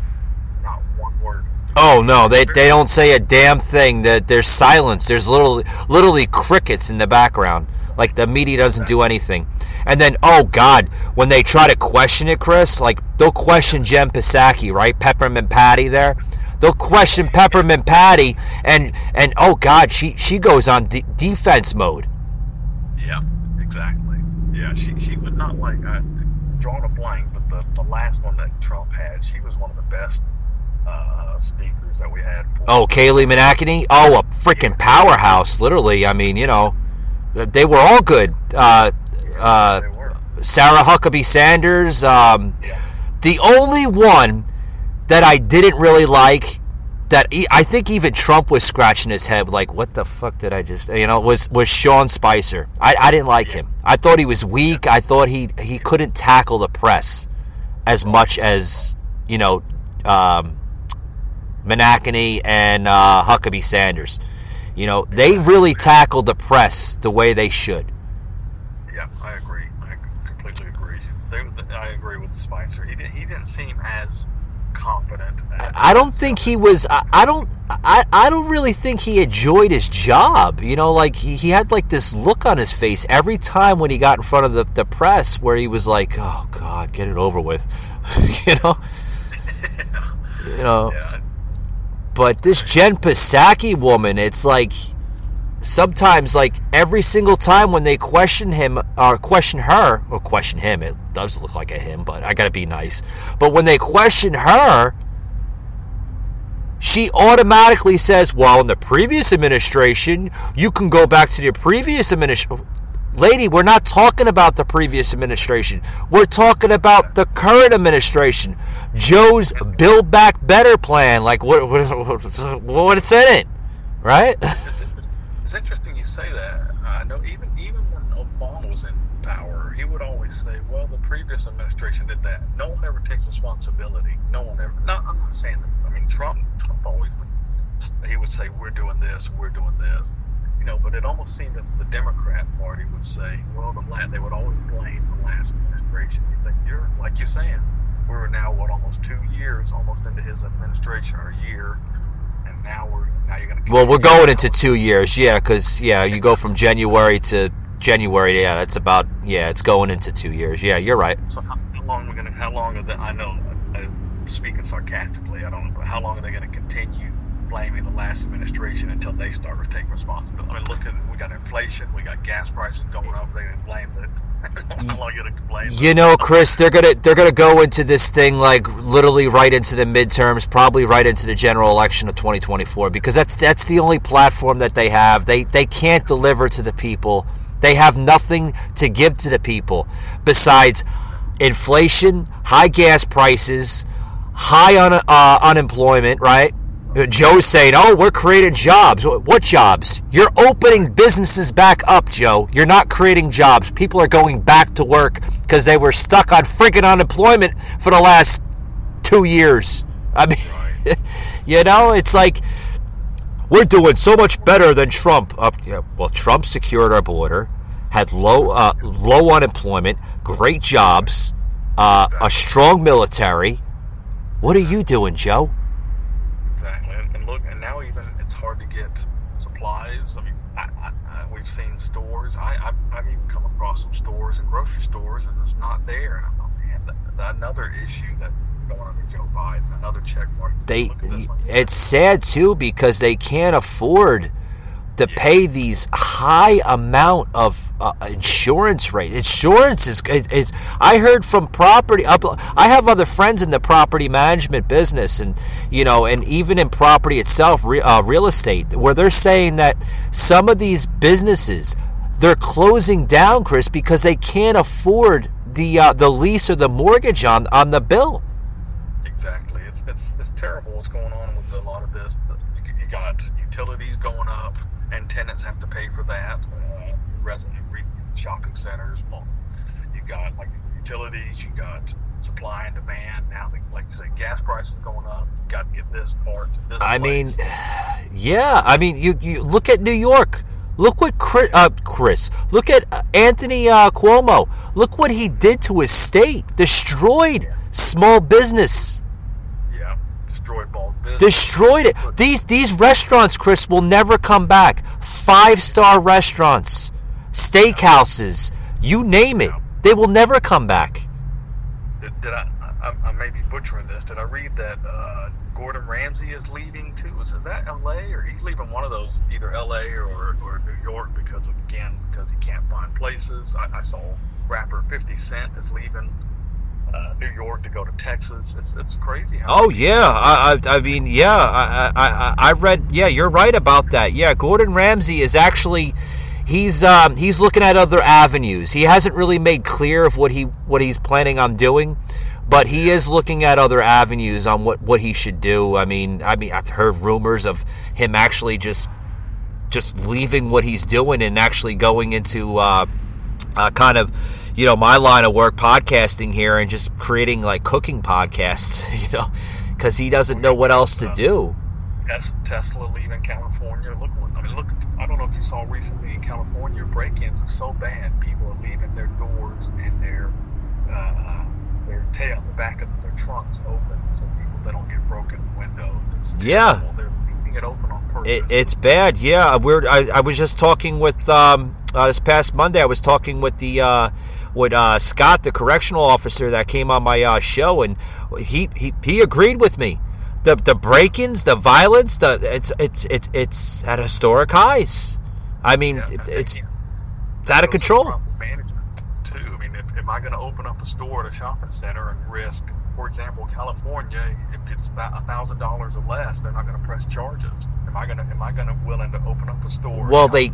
not one word. Oh no, they, they don't say a damn thing. That there's silence. There's literally literally crickets in the background. Like the media doesn't do anything. And then oh god, when they try to question it, Chris, like they'll question Jen Psaki, right? Peppermint Patty there. They'll question Peppermint Patty, and and oh god, she she goes on de- defense mode. Yeah, exactly. Yeah, she she would not like. Uh, I, drawing a blank, but the the last one that Trump had, she was one of the best uh, speakers that we had. Oh, Kayleigh McEnany. Oh, a freaking powerhouse. Literally, I mean, you know, they were all good. Uh, uh, were. Sarah Huckabee Sanders. Um, Yeah. the only one that I didn't really like, that I think even Trump was scratching his head, like, what the fuck did I just, you know, was was Sean Spicer. I, I didn't like him. I thought he was weak. I thought he he couldn't tackle the press as much as you know, um, Menachemy and uh, Huckabee Sanders. You know, they really tackled the press the way they should. Yeah, I agree. I completely agree. They, I agree with Spicer. He didn't. He didn't seem as confident. As, I don't think he was. I, I don't. I, I don't really think he enjoyed his job. You know, like he, he had like this look on his face every time when he got in front of the, the press, where he was like, "Oh God, get it over with," [LAUGHS] you know. [LAUGHS] You know. Yeah, But this Jen Psaki woman, it's like sometimes, like every single time when they question him or question her or question him, it does look like a him, but I gotta be nice. But when they question her, she automatically says, "Well, in the previous administration, you can go back to the previous administration." Lady, we're not talking about the previous administration. We're talking about the current administration. Joe's Build Back Better plan, like what what, what it's in it, right? [LAUGHS] it's, it's interesting you say that. I know even even when Obama was in power, he would always say, "Well, the previous administration did that." No one ever takes responsibility. No one ever. No, I'm not saying that. I mean, Trump. Trump always would. He would say, "We're doing this. We're doing this." You know, but it almost seemed that the Democrat Party would say, well, the la- they would always blame the last administration. You think you're like you're saying, we're now what almost two years, almost into his administration or a year, and now we're now you're going to. Well, we're going into two years, yeah, because yeah, you go from January to January. Yeah, that's about yeah, it's going into two years. Yeah, you're right. So how, how long are we going to? How long are the? I know, uh, speaking sarcastically, I don't know, but how long are they going to continue blaming the last administration until they start to take responsibility? I mean, look at we got inflation, we got gas prices going up. They didn't blame it. [LAUGHS] You know, Chris, they're gonna they're gonna go into this thing like literally right into the midterms, probably right into the general election of 2024, because that's that's the only platform that they have. They they can't deliver to the people. They have nothing to give to the people besides inflation, high gas prices, high un, uh, unemployment, right? Uh, Joe's saying, "Oh, we're creating jobs. What jobs? You're opening businesses back up, Joe. You're not creating jobs. People are going back to work because they were stuck on freaking unemployment for the last two years. I mean, [LAUGHS] you know, it's like we're doing so much better than Trump. Uh, yeah, well, Trump secured our border, had low uh, low unemployment, great jobs, uh, a strong military. What are you doing, Joe? Exactly, and, and look, and now even it's hard to get supplies. I mean, I, I, I, we've seen stores. I, I've, I've even come across some stores and grocery stores, and it's not there. And I'm like, man, that, that another issue that going with Joe Biden, another check mark. They, Look at this one. it's sad too because they can't afford to pay these high amount of uh, insurance rate. Insurance is, is I heard from property. up, I have other friends in the property management business, and you know, and even in property itself, re, uh, real estate, where they're saying that some of these businesses they're closing down, Chris, because they can't afford the uh, the lease or the mortgage on on the bill. Exactly. It's, it's it's terrible what's going on with a lot of this. You got utilities going up, and tenants have to pay for that. Uh, resident re- shopping centers. well, You got like utilities. You got supply and demand. Now, the- like you say, gas prices going up. You got to get this part. This I mean, [SIGHS] yeah. I mean, you, you look at New York. Look what Chris, uh, Chris look at uh, Anthony uh, Cuomo. Look what he did to his state. Destroyed small business. yeah, destroyed ball business. Destroyed it. These these restaurants, Chris, will never come back. Five star restaurants, steakhouses, you name it. They will never come back. Did, did I, I? I may be butchering this. Did I read that uh, Gordon Ramsay is leaving too? It that L.A. or he's leaving one of those, either L.A. or, or New York because of again because he can't find places. I, I saw rapper 50 Cent is leaving uh, New York to go to Texas. It's it's crazy. Oh yeah, I, I, I mean yeah, I, I, I, I read. Yeah, you're right about that. Yeah, Gordon Ramsay is actually, he's um, he's looking at other avenues. He hasn't really made clear of what he what he's planning on doing, but he is looking at other avenues on what what he should do. I mean, I mean, I've heard rumors of him actually just just leaving what he's doing and actually going into uh, uh, kind of you know my line of work podcasting here and just creating like cooking podcasts [LAUGHS] you know because he doesn't know what else to do Tes- Tesla leaving California. Look, I mean, look. I don't know if you saw recently in California, break-ins are so bad. People are leaving their doors and their uh, uh, their tail, the back of their trunks open, so people they don't get broken windows. It's Yeah. They're leaving it open on purpose. it, it's bad yeah we're I, I was just talking with um uh, this past monday i was talking with the uh with uh scott the correctional officer that came on my uh show and he he, he agreed with me the the break-ins the violence the it's it's it's it's at historic highs i mean Yeah, it's think it's out of control proper Management too. I mean, if, am I going to open up a store at a shopping center and risk, for example, California, if it's a thousand dollars or less, they're not going to press charges. Am I going to am I going to willing to open up a store? Well, they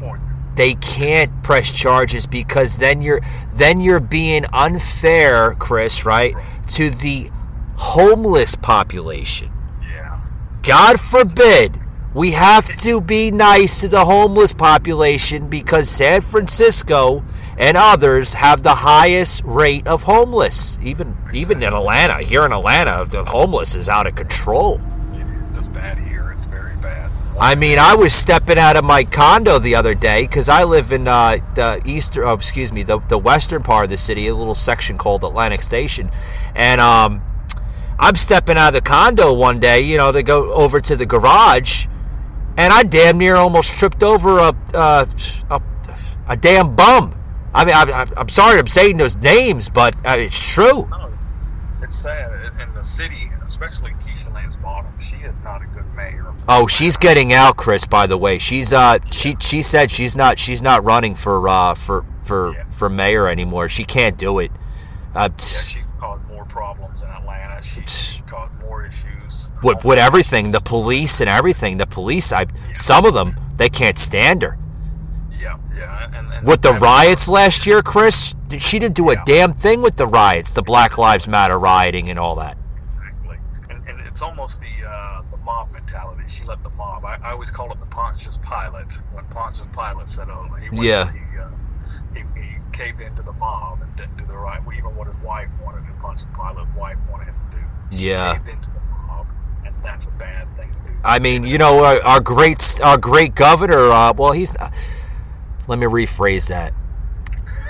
they can't press charges because then you're then you're being unfair, Chris, right, to the homeless population. yeah, God forbid we have to be nice to the homeless population because San Francisco and others have the highest rate of homeless. Even even in Atlanta, here in Atlanta, the homeless is out of control. it's just bad here. It's very bad. I mean, I was stepping out of my condo the other day because I live in uh, the eastern, oh, excuse me, the, the western part of the city, a little section called Atlantic Station, and um, I'm stepping out of the condo one day, you know, to go over to the garage, and I damn near almost tripped over a uh, a, a damn bum. I mean, I, I, I'm sorry I'm saying those names, but uh, it's true. No, it's sad in- the city, especially Keisha Lance Bottom. She is not a good mayor. Oh, she's getting out, Chris. By the way, she's uh, she she said she's not she's not running for uh for for Yeah. for mayor anymore. She can't do it. Uh, Yeah, she's caused more problems in Atlanta. She, she's caused more issues. with with everything, the police and everything. The police, I some of them they can't stand her. Yeah. And, and With the riots last year, Chris, she didn't do a Yeah. damn thing with the riots, the Black Lives Matter rioting and all that. Exactly. And, and it's almost the uh, the mob mentality. She let the mob. I, I always call it the Pontius Pilate. When Pontius Pilate said, "Oh, he went, Yeah. he, uh, he, he caved into the mob and didn't do the right. Well, even what his wife wanted, and Pontius Pilate's wife wanted him to do. She Yeah. Caved into the mob, and that's a bad thing to do. I mean, you know, our, our great our great governor. Uh, well, he's. Let me rephrase that.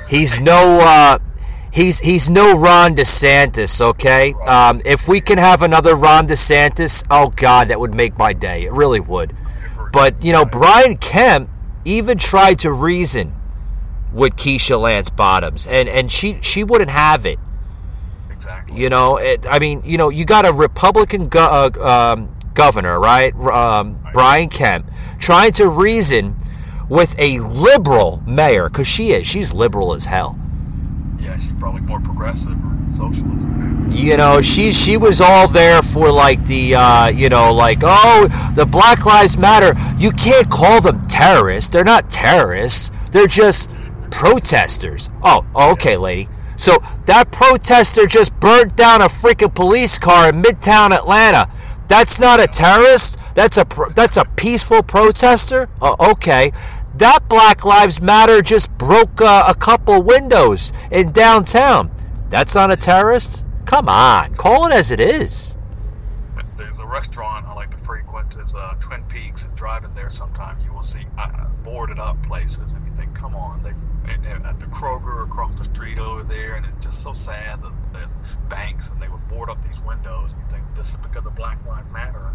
He's no. Uh, he's he's no Ron DeSantis. Okay. Um, if we can have another Ron DeSantis, oh God, that would make my day. It really would. But you know, Brian Kemp even tried to reason with Keisha Lance Bottoms, and and she she wouldn't have it. exactly. You know, it, I mean, you know, you got a Republican go- uh, um, governor, right? Um, Brian Kemp, trying to reason with a liberal mayor, because she is. She's liberal as hell. Yeah, she's probably more progressive or socialist. You know, she she was all there for like the uh, you know, like oh, the Black Lives Matter. You can't call them terrorists. They're not terrorists. They're just protesters. Oh, okay, lady. So that protester just burnt down a freaking police car in Midtown Atlanta. That's not a terrorist. That's a pro- that's a peaceful protester. Oh, okay. That Black Lives Matter just broke uh, a couple windows in downtown. That's not a terrorist. Come on, call it as it is. There's a restaurant I like to frequent. It's uh, Twin Peaks, and driving there sometime you will see uh, boarded up places, and you think, come on, they at the Kroger across the street over there, and it's just so sad that the banks and they would board up these windows, and you think this is because of Black Lives Matter.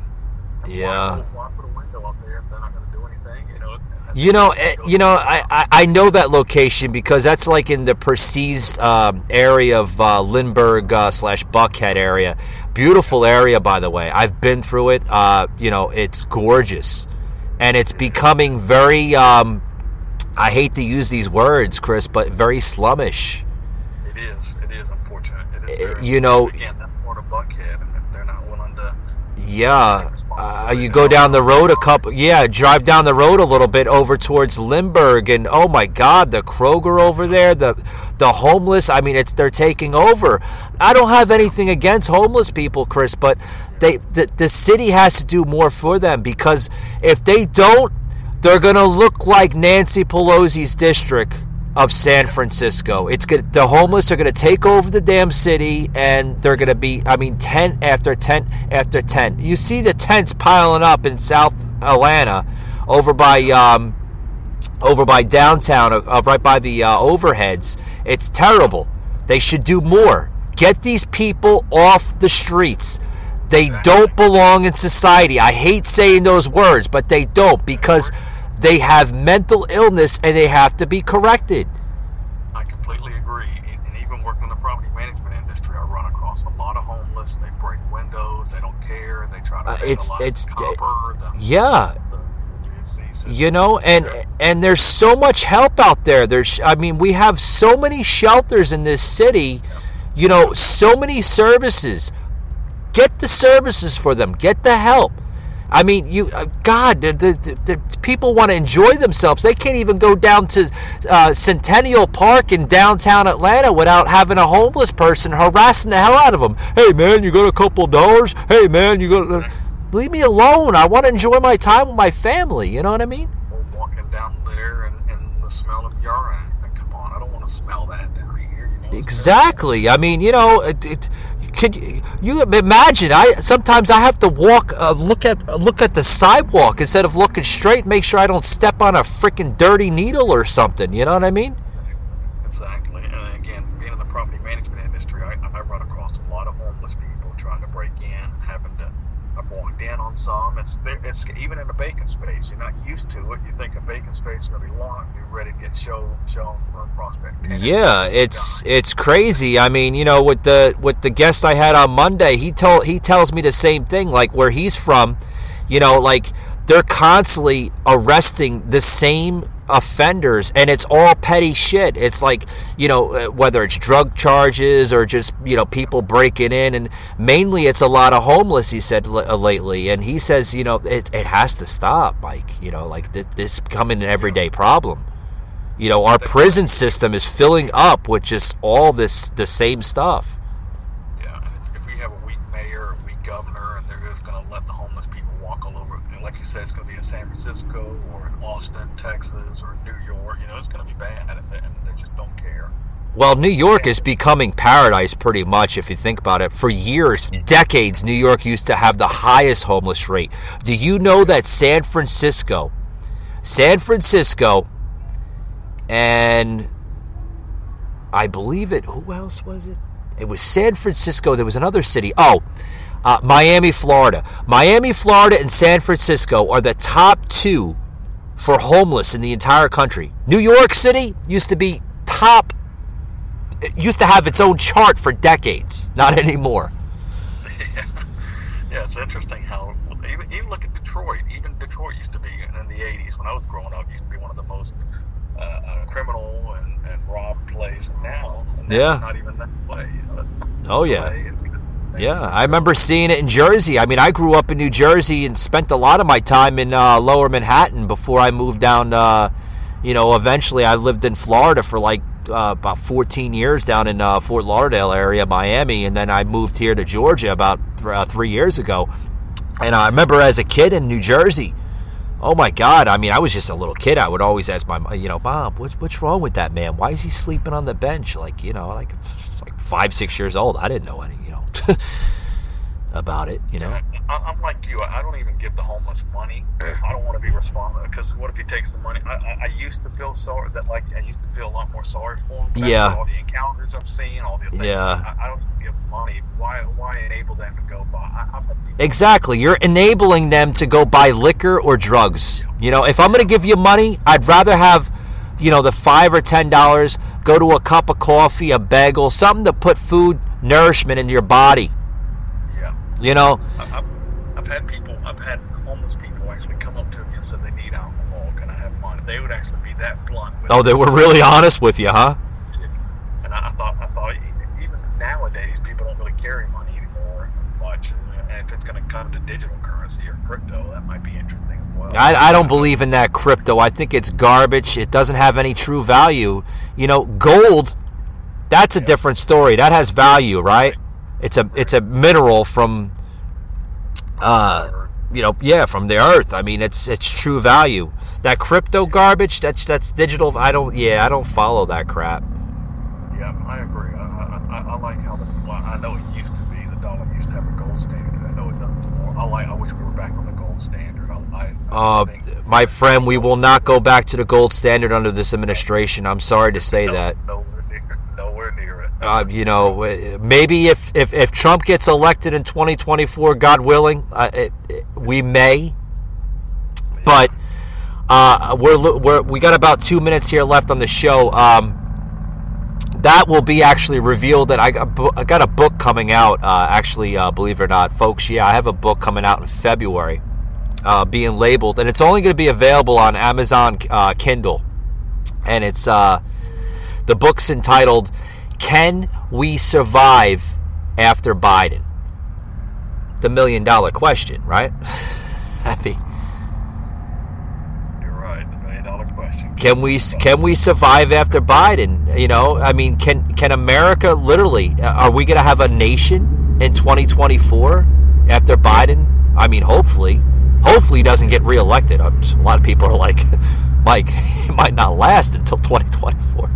Yeah. Why, why put a window up there if they're not going to do anything? You know. You know, eh, I, I, know that location because that's like in the perceived um, area of uh, Lindbergh uh, slash Buckhead area. Beautiful area, by the way. I've been through it. Uh, you know, it's gorgeous, and it's becoming very. Um, I hate to use these words, Chris, but very slummish. It is. It is unfortunate. It is Eh, very- you know- again, that's part of Buckhead, and they're not willing to. Yeah. Uh, you go down the road a couple, yeah, drive down the road a little bit over towards Lindbergh, and oh my God, the Kroger over there, the the homeless. I mean, it's they're taking over. I don't have anything against homeless people, Chris, but they the, the city has to do more for them because if they don't, they're gonna look like Nancy Pelosi's district of San Francisco. It's good. The homeless are going to take over the damn city, and they're going to be. I mean, tent after tent after tent. You see the tents piling up in South Atlanta, over by um, over by downtown, uh, uh, right by the uh, overheads. It's terrible. They should do more. Get these people off the streets. They don't belong in society. I hate saying those words, but they don't because they have mental illness and they have to be corrected. I completely agree. And even working in the property management industry, I run across a lot of homeless. They break windows. They don't care. They try to. Uh, it's- it's- copper. The, Yeah, the you know, and and there's so much help out there. There's, I mean, we have so many shelters in this city. You know, so many services. Get the services for them. Get the help. I mean, you, uh, God, the, the, the, people want to enjoy themselves. They can't even go down to uh, Centennial Park in downtown Atlanta without having a homeless person harassing the hell out of them. Hey, man, you got a couple dollars? Hey, man, you got. Leave me alone. I want to enjoy my time with my family. You know what I mean? Or walking down there and, and the smell of urine. Come on, I don't want to smell that down here. You know, Exactly. I mean, you know, it, it, could you, you imagine? I sometimes I have to walk, uh, look at look at the sidewalk instead of looking straight, make sure I don't step on a freaking dirty needle or something. You know what I mean? Exactly. And again, being in the property management industry, I, I run across a lot of homeless people trying to break in, having to. In on some. It's. It's even in a vacant space. You're not used to it. You think a vacant space is going to be long. You're ready to get show, shown for a prospect. tenant. Yeah, it's it's crazy. I mean, you know, with the with the guest I had on Monday, he told he tells me the same thing. Like where he's from, you know, like they're constantly arresting the same offenders, and it's all petty shit. It's like you know uh, whether it's drug charges or just you know people breaking in, and mainly it's a lot of homeless. He said uh, lately, and he says you know it it has to stop. Like you know, like th- this becoming an everyday problem. You know, our prison system is filling up with just all this the same stuff. Yeah, if- we have a weak mayor, or a weak governor, and they're just going to let the homeless people walk all over, and like you said, it's going San Francisco or in Austin, Texas, or New York. You know, it's going to be bad, and they, just don't care. Well, New York is becoming paradise pretty much if you think about it. For years, decades, New York used to have the highest homeless rate. Do you know that San Francisco, San Francisco, and I believe it, who else was it? It was San Francisco. There was another city. Oh, uh, Miami, Florida. Miami, Florida, and San Francisco are the top two for homeless in the entire country. New York City used to be top used to have its own chart for decades. Not [LAUGHS] anymore. Yeah, yeah it's interesting how even even look at Detroit. Even Detroit used to be in the '80s when I was growing up. Used to be one of the most uh, uh, criminal and, and robbed place. And now, now Yeah. not even that way. You know, Oh yeah. Yeah, I remember seeing it in Jersey. I mean, I grew up in New Jersey and spent a lot of my time in uh, Lower Manhattan before I moved down. Uh, you know, eventually I lived in Florida for like uh, about 14 years down in uh, Fort Lauderdale area, Miami, and then I moved here to Georgia about th- uh, three years ago. And I remember as a kid in New Jersey, oh my God! I mean, I was just a little kid. I would always ask my, you know, mom, what's what's wrong with that man? Why is he sleeping on the bench? Like, you know, like like five, six years old. I didn't know any, [LAUGHS] about it. You know. I, I'm like you. I don't even give the homeless money. I don't want to be responsible because what if he takes the money? I, I, I used to feel sorry that like I used to feel a lot more sorry for him. Yeah. All the encounters I'm seeing, all the things. Yeah. I, I don't give money. Why? Why enable them to go I've Exactly. You're enabling them to go buy liquor or drugs. You know, if I'm going to give you money, I'd rather have, you know, the five or ten dollars go to a cup of coffee, a bagel, something to put food nourishment into your body. Yeah. You know, I've, I've had people, I've had homeless people actually come up to me and said they need alcohol. Can I have money? They would actually be that blunt. With oh, they were really honest with you, huh? And I, I thought, I thought even nowadays people don't really carry money anymore much. And uh, if it's going to come to digital currency or crypto, that might be interesting as well. I, I don't believe in that crypto. I think it's garbage. It doesn't have any true value. You know, gold, that's a different story. That has value, right? It's a it's a mineral from uh you know, yeah, from the earth. I mean, it's it's true value. That crypto garbage, that's that's digital. I don't yeah, I don't follow that crap. Yeah, I agree. I, I, I, like how the well, I know it used to be the dollar used to have a gold standard. I know it doesn't more. I like. I wish we were back on the gold standard. I, Uh, my friend, we will not go back to the gold standard under this administration. I'm sorry to say no- that. nowhere near, nowhere near it. Uh, you know, uh, maybe if, if, if Trump gets elected in 2024, God willing, uh, it, it- we may. But uh, we're, we're we got about two minutes here left on the show. Um, that will be actually revealed. That I got, I got a book coming out. Uh, actually, uh, believe it or not, folks, yeah, I have a book coming out in February, uh, being labeled, and it's only going to be available on Amazon uh, Kindle, and it's uh, the book's entitled "Can We Survive After Biden?" The million dollar question, right? [LAUGHS] Happy. You're right. The million dollar question. Can we can we survive after Biden? You know, I mean, can can America literally? uh, Are we going to have a nation in 2024 after Biden? I mean, hopefully, hopefully he doesn't get reelected. A lot of people are like, [LAUGHS] Mike, [LAUGHS] it might not last until 2024.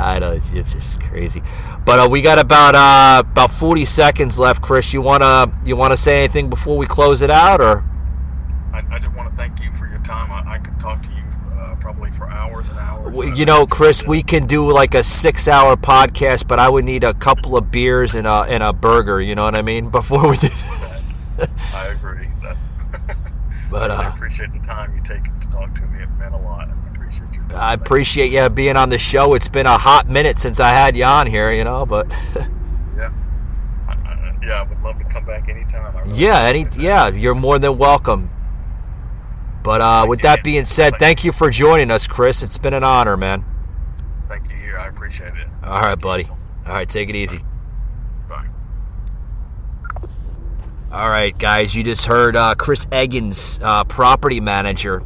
I know it's, just crazy, but uh, we got about uh, about forty seconds left. Chris, you wanna you wanna say anything before we close it out, or? I, I just want to thank you for your time. I, I could talk to you uh, probably for hours and hours. Well, You know, Chris, we can do like a six-hour podcast, but I would need a couple of beers and a and a burger. You know what I mean? [LAUGHS] Before we do. That. I agree. That, [LAUGHS] But I uh, appreciate the time you take to talk to me. It meant a lot. I appreciate your time. I appreciate you being on the show. It's been a hot minute since I had you on here. You know, but [LAUGHS] Yeah. I, I, yeah, I would love to come back anytime. Really yeah, any yeah, you're more than welcome. But uh, with that being said, thank you for joining us, Chris. It's been an honor, man. Thank you. I appreciate it. All right, buddy. All right, take it easy. Bye. All right, guys, you just heard uh, Chris Edgens, uh, property manager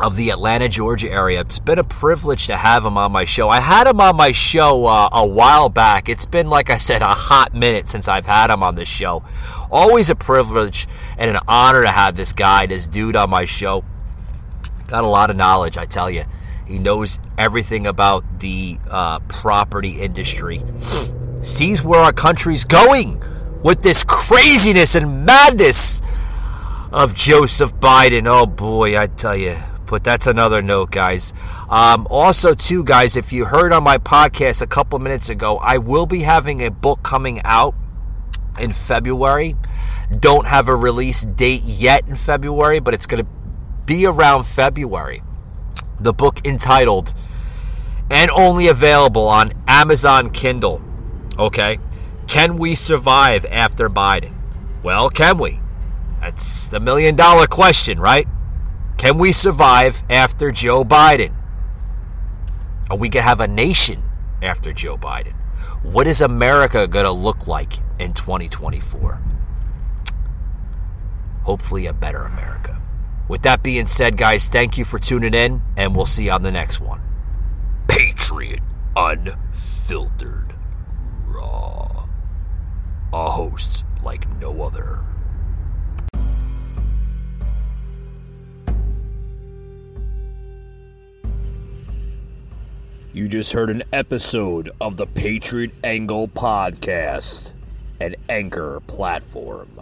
of the Atlanta, Georgia area. It's been a privilege to have him on my show. I had him on my show uh, a while back. It's been, like I said, a hot minute since I've had him on this show. Always a privilege and an honor to have this guy, this dude on my show. Got a lot of knowledge, I tell you. He knows everything about the uh, property industry. Sees where our country's going with this craziness and madness of Joseph Biden. Oh boy, I tell you. But that's another note, guys. Um, also, too, guys, if you heard on my podcast a couple minutes ago, I will be having a book coming out in February. Don't have a release date yet in February, but it's going to be around February. The book entitled and only available on Amazon Kindle. Okay? Can we survive after Biden? Well, can we? That's the million dollar question, right? Can we survive after Joe Biden? Are we going to have a nation after Joe Biden? What is America going to look like in 2024? Hopefully, a better America. With that being said, guys, thank you for tuning in, and we'll see you on the next one. Patriot Unfiltered Raw. A host like no other. You just heard an episode of the Patriot Angle Podcast, an anchor platform.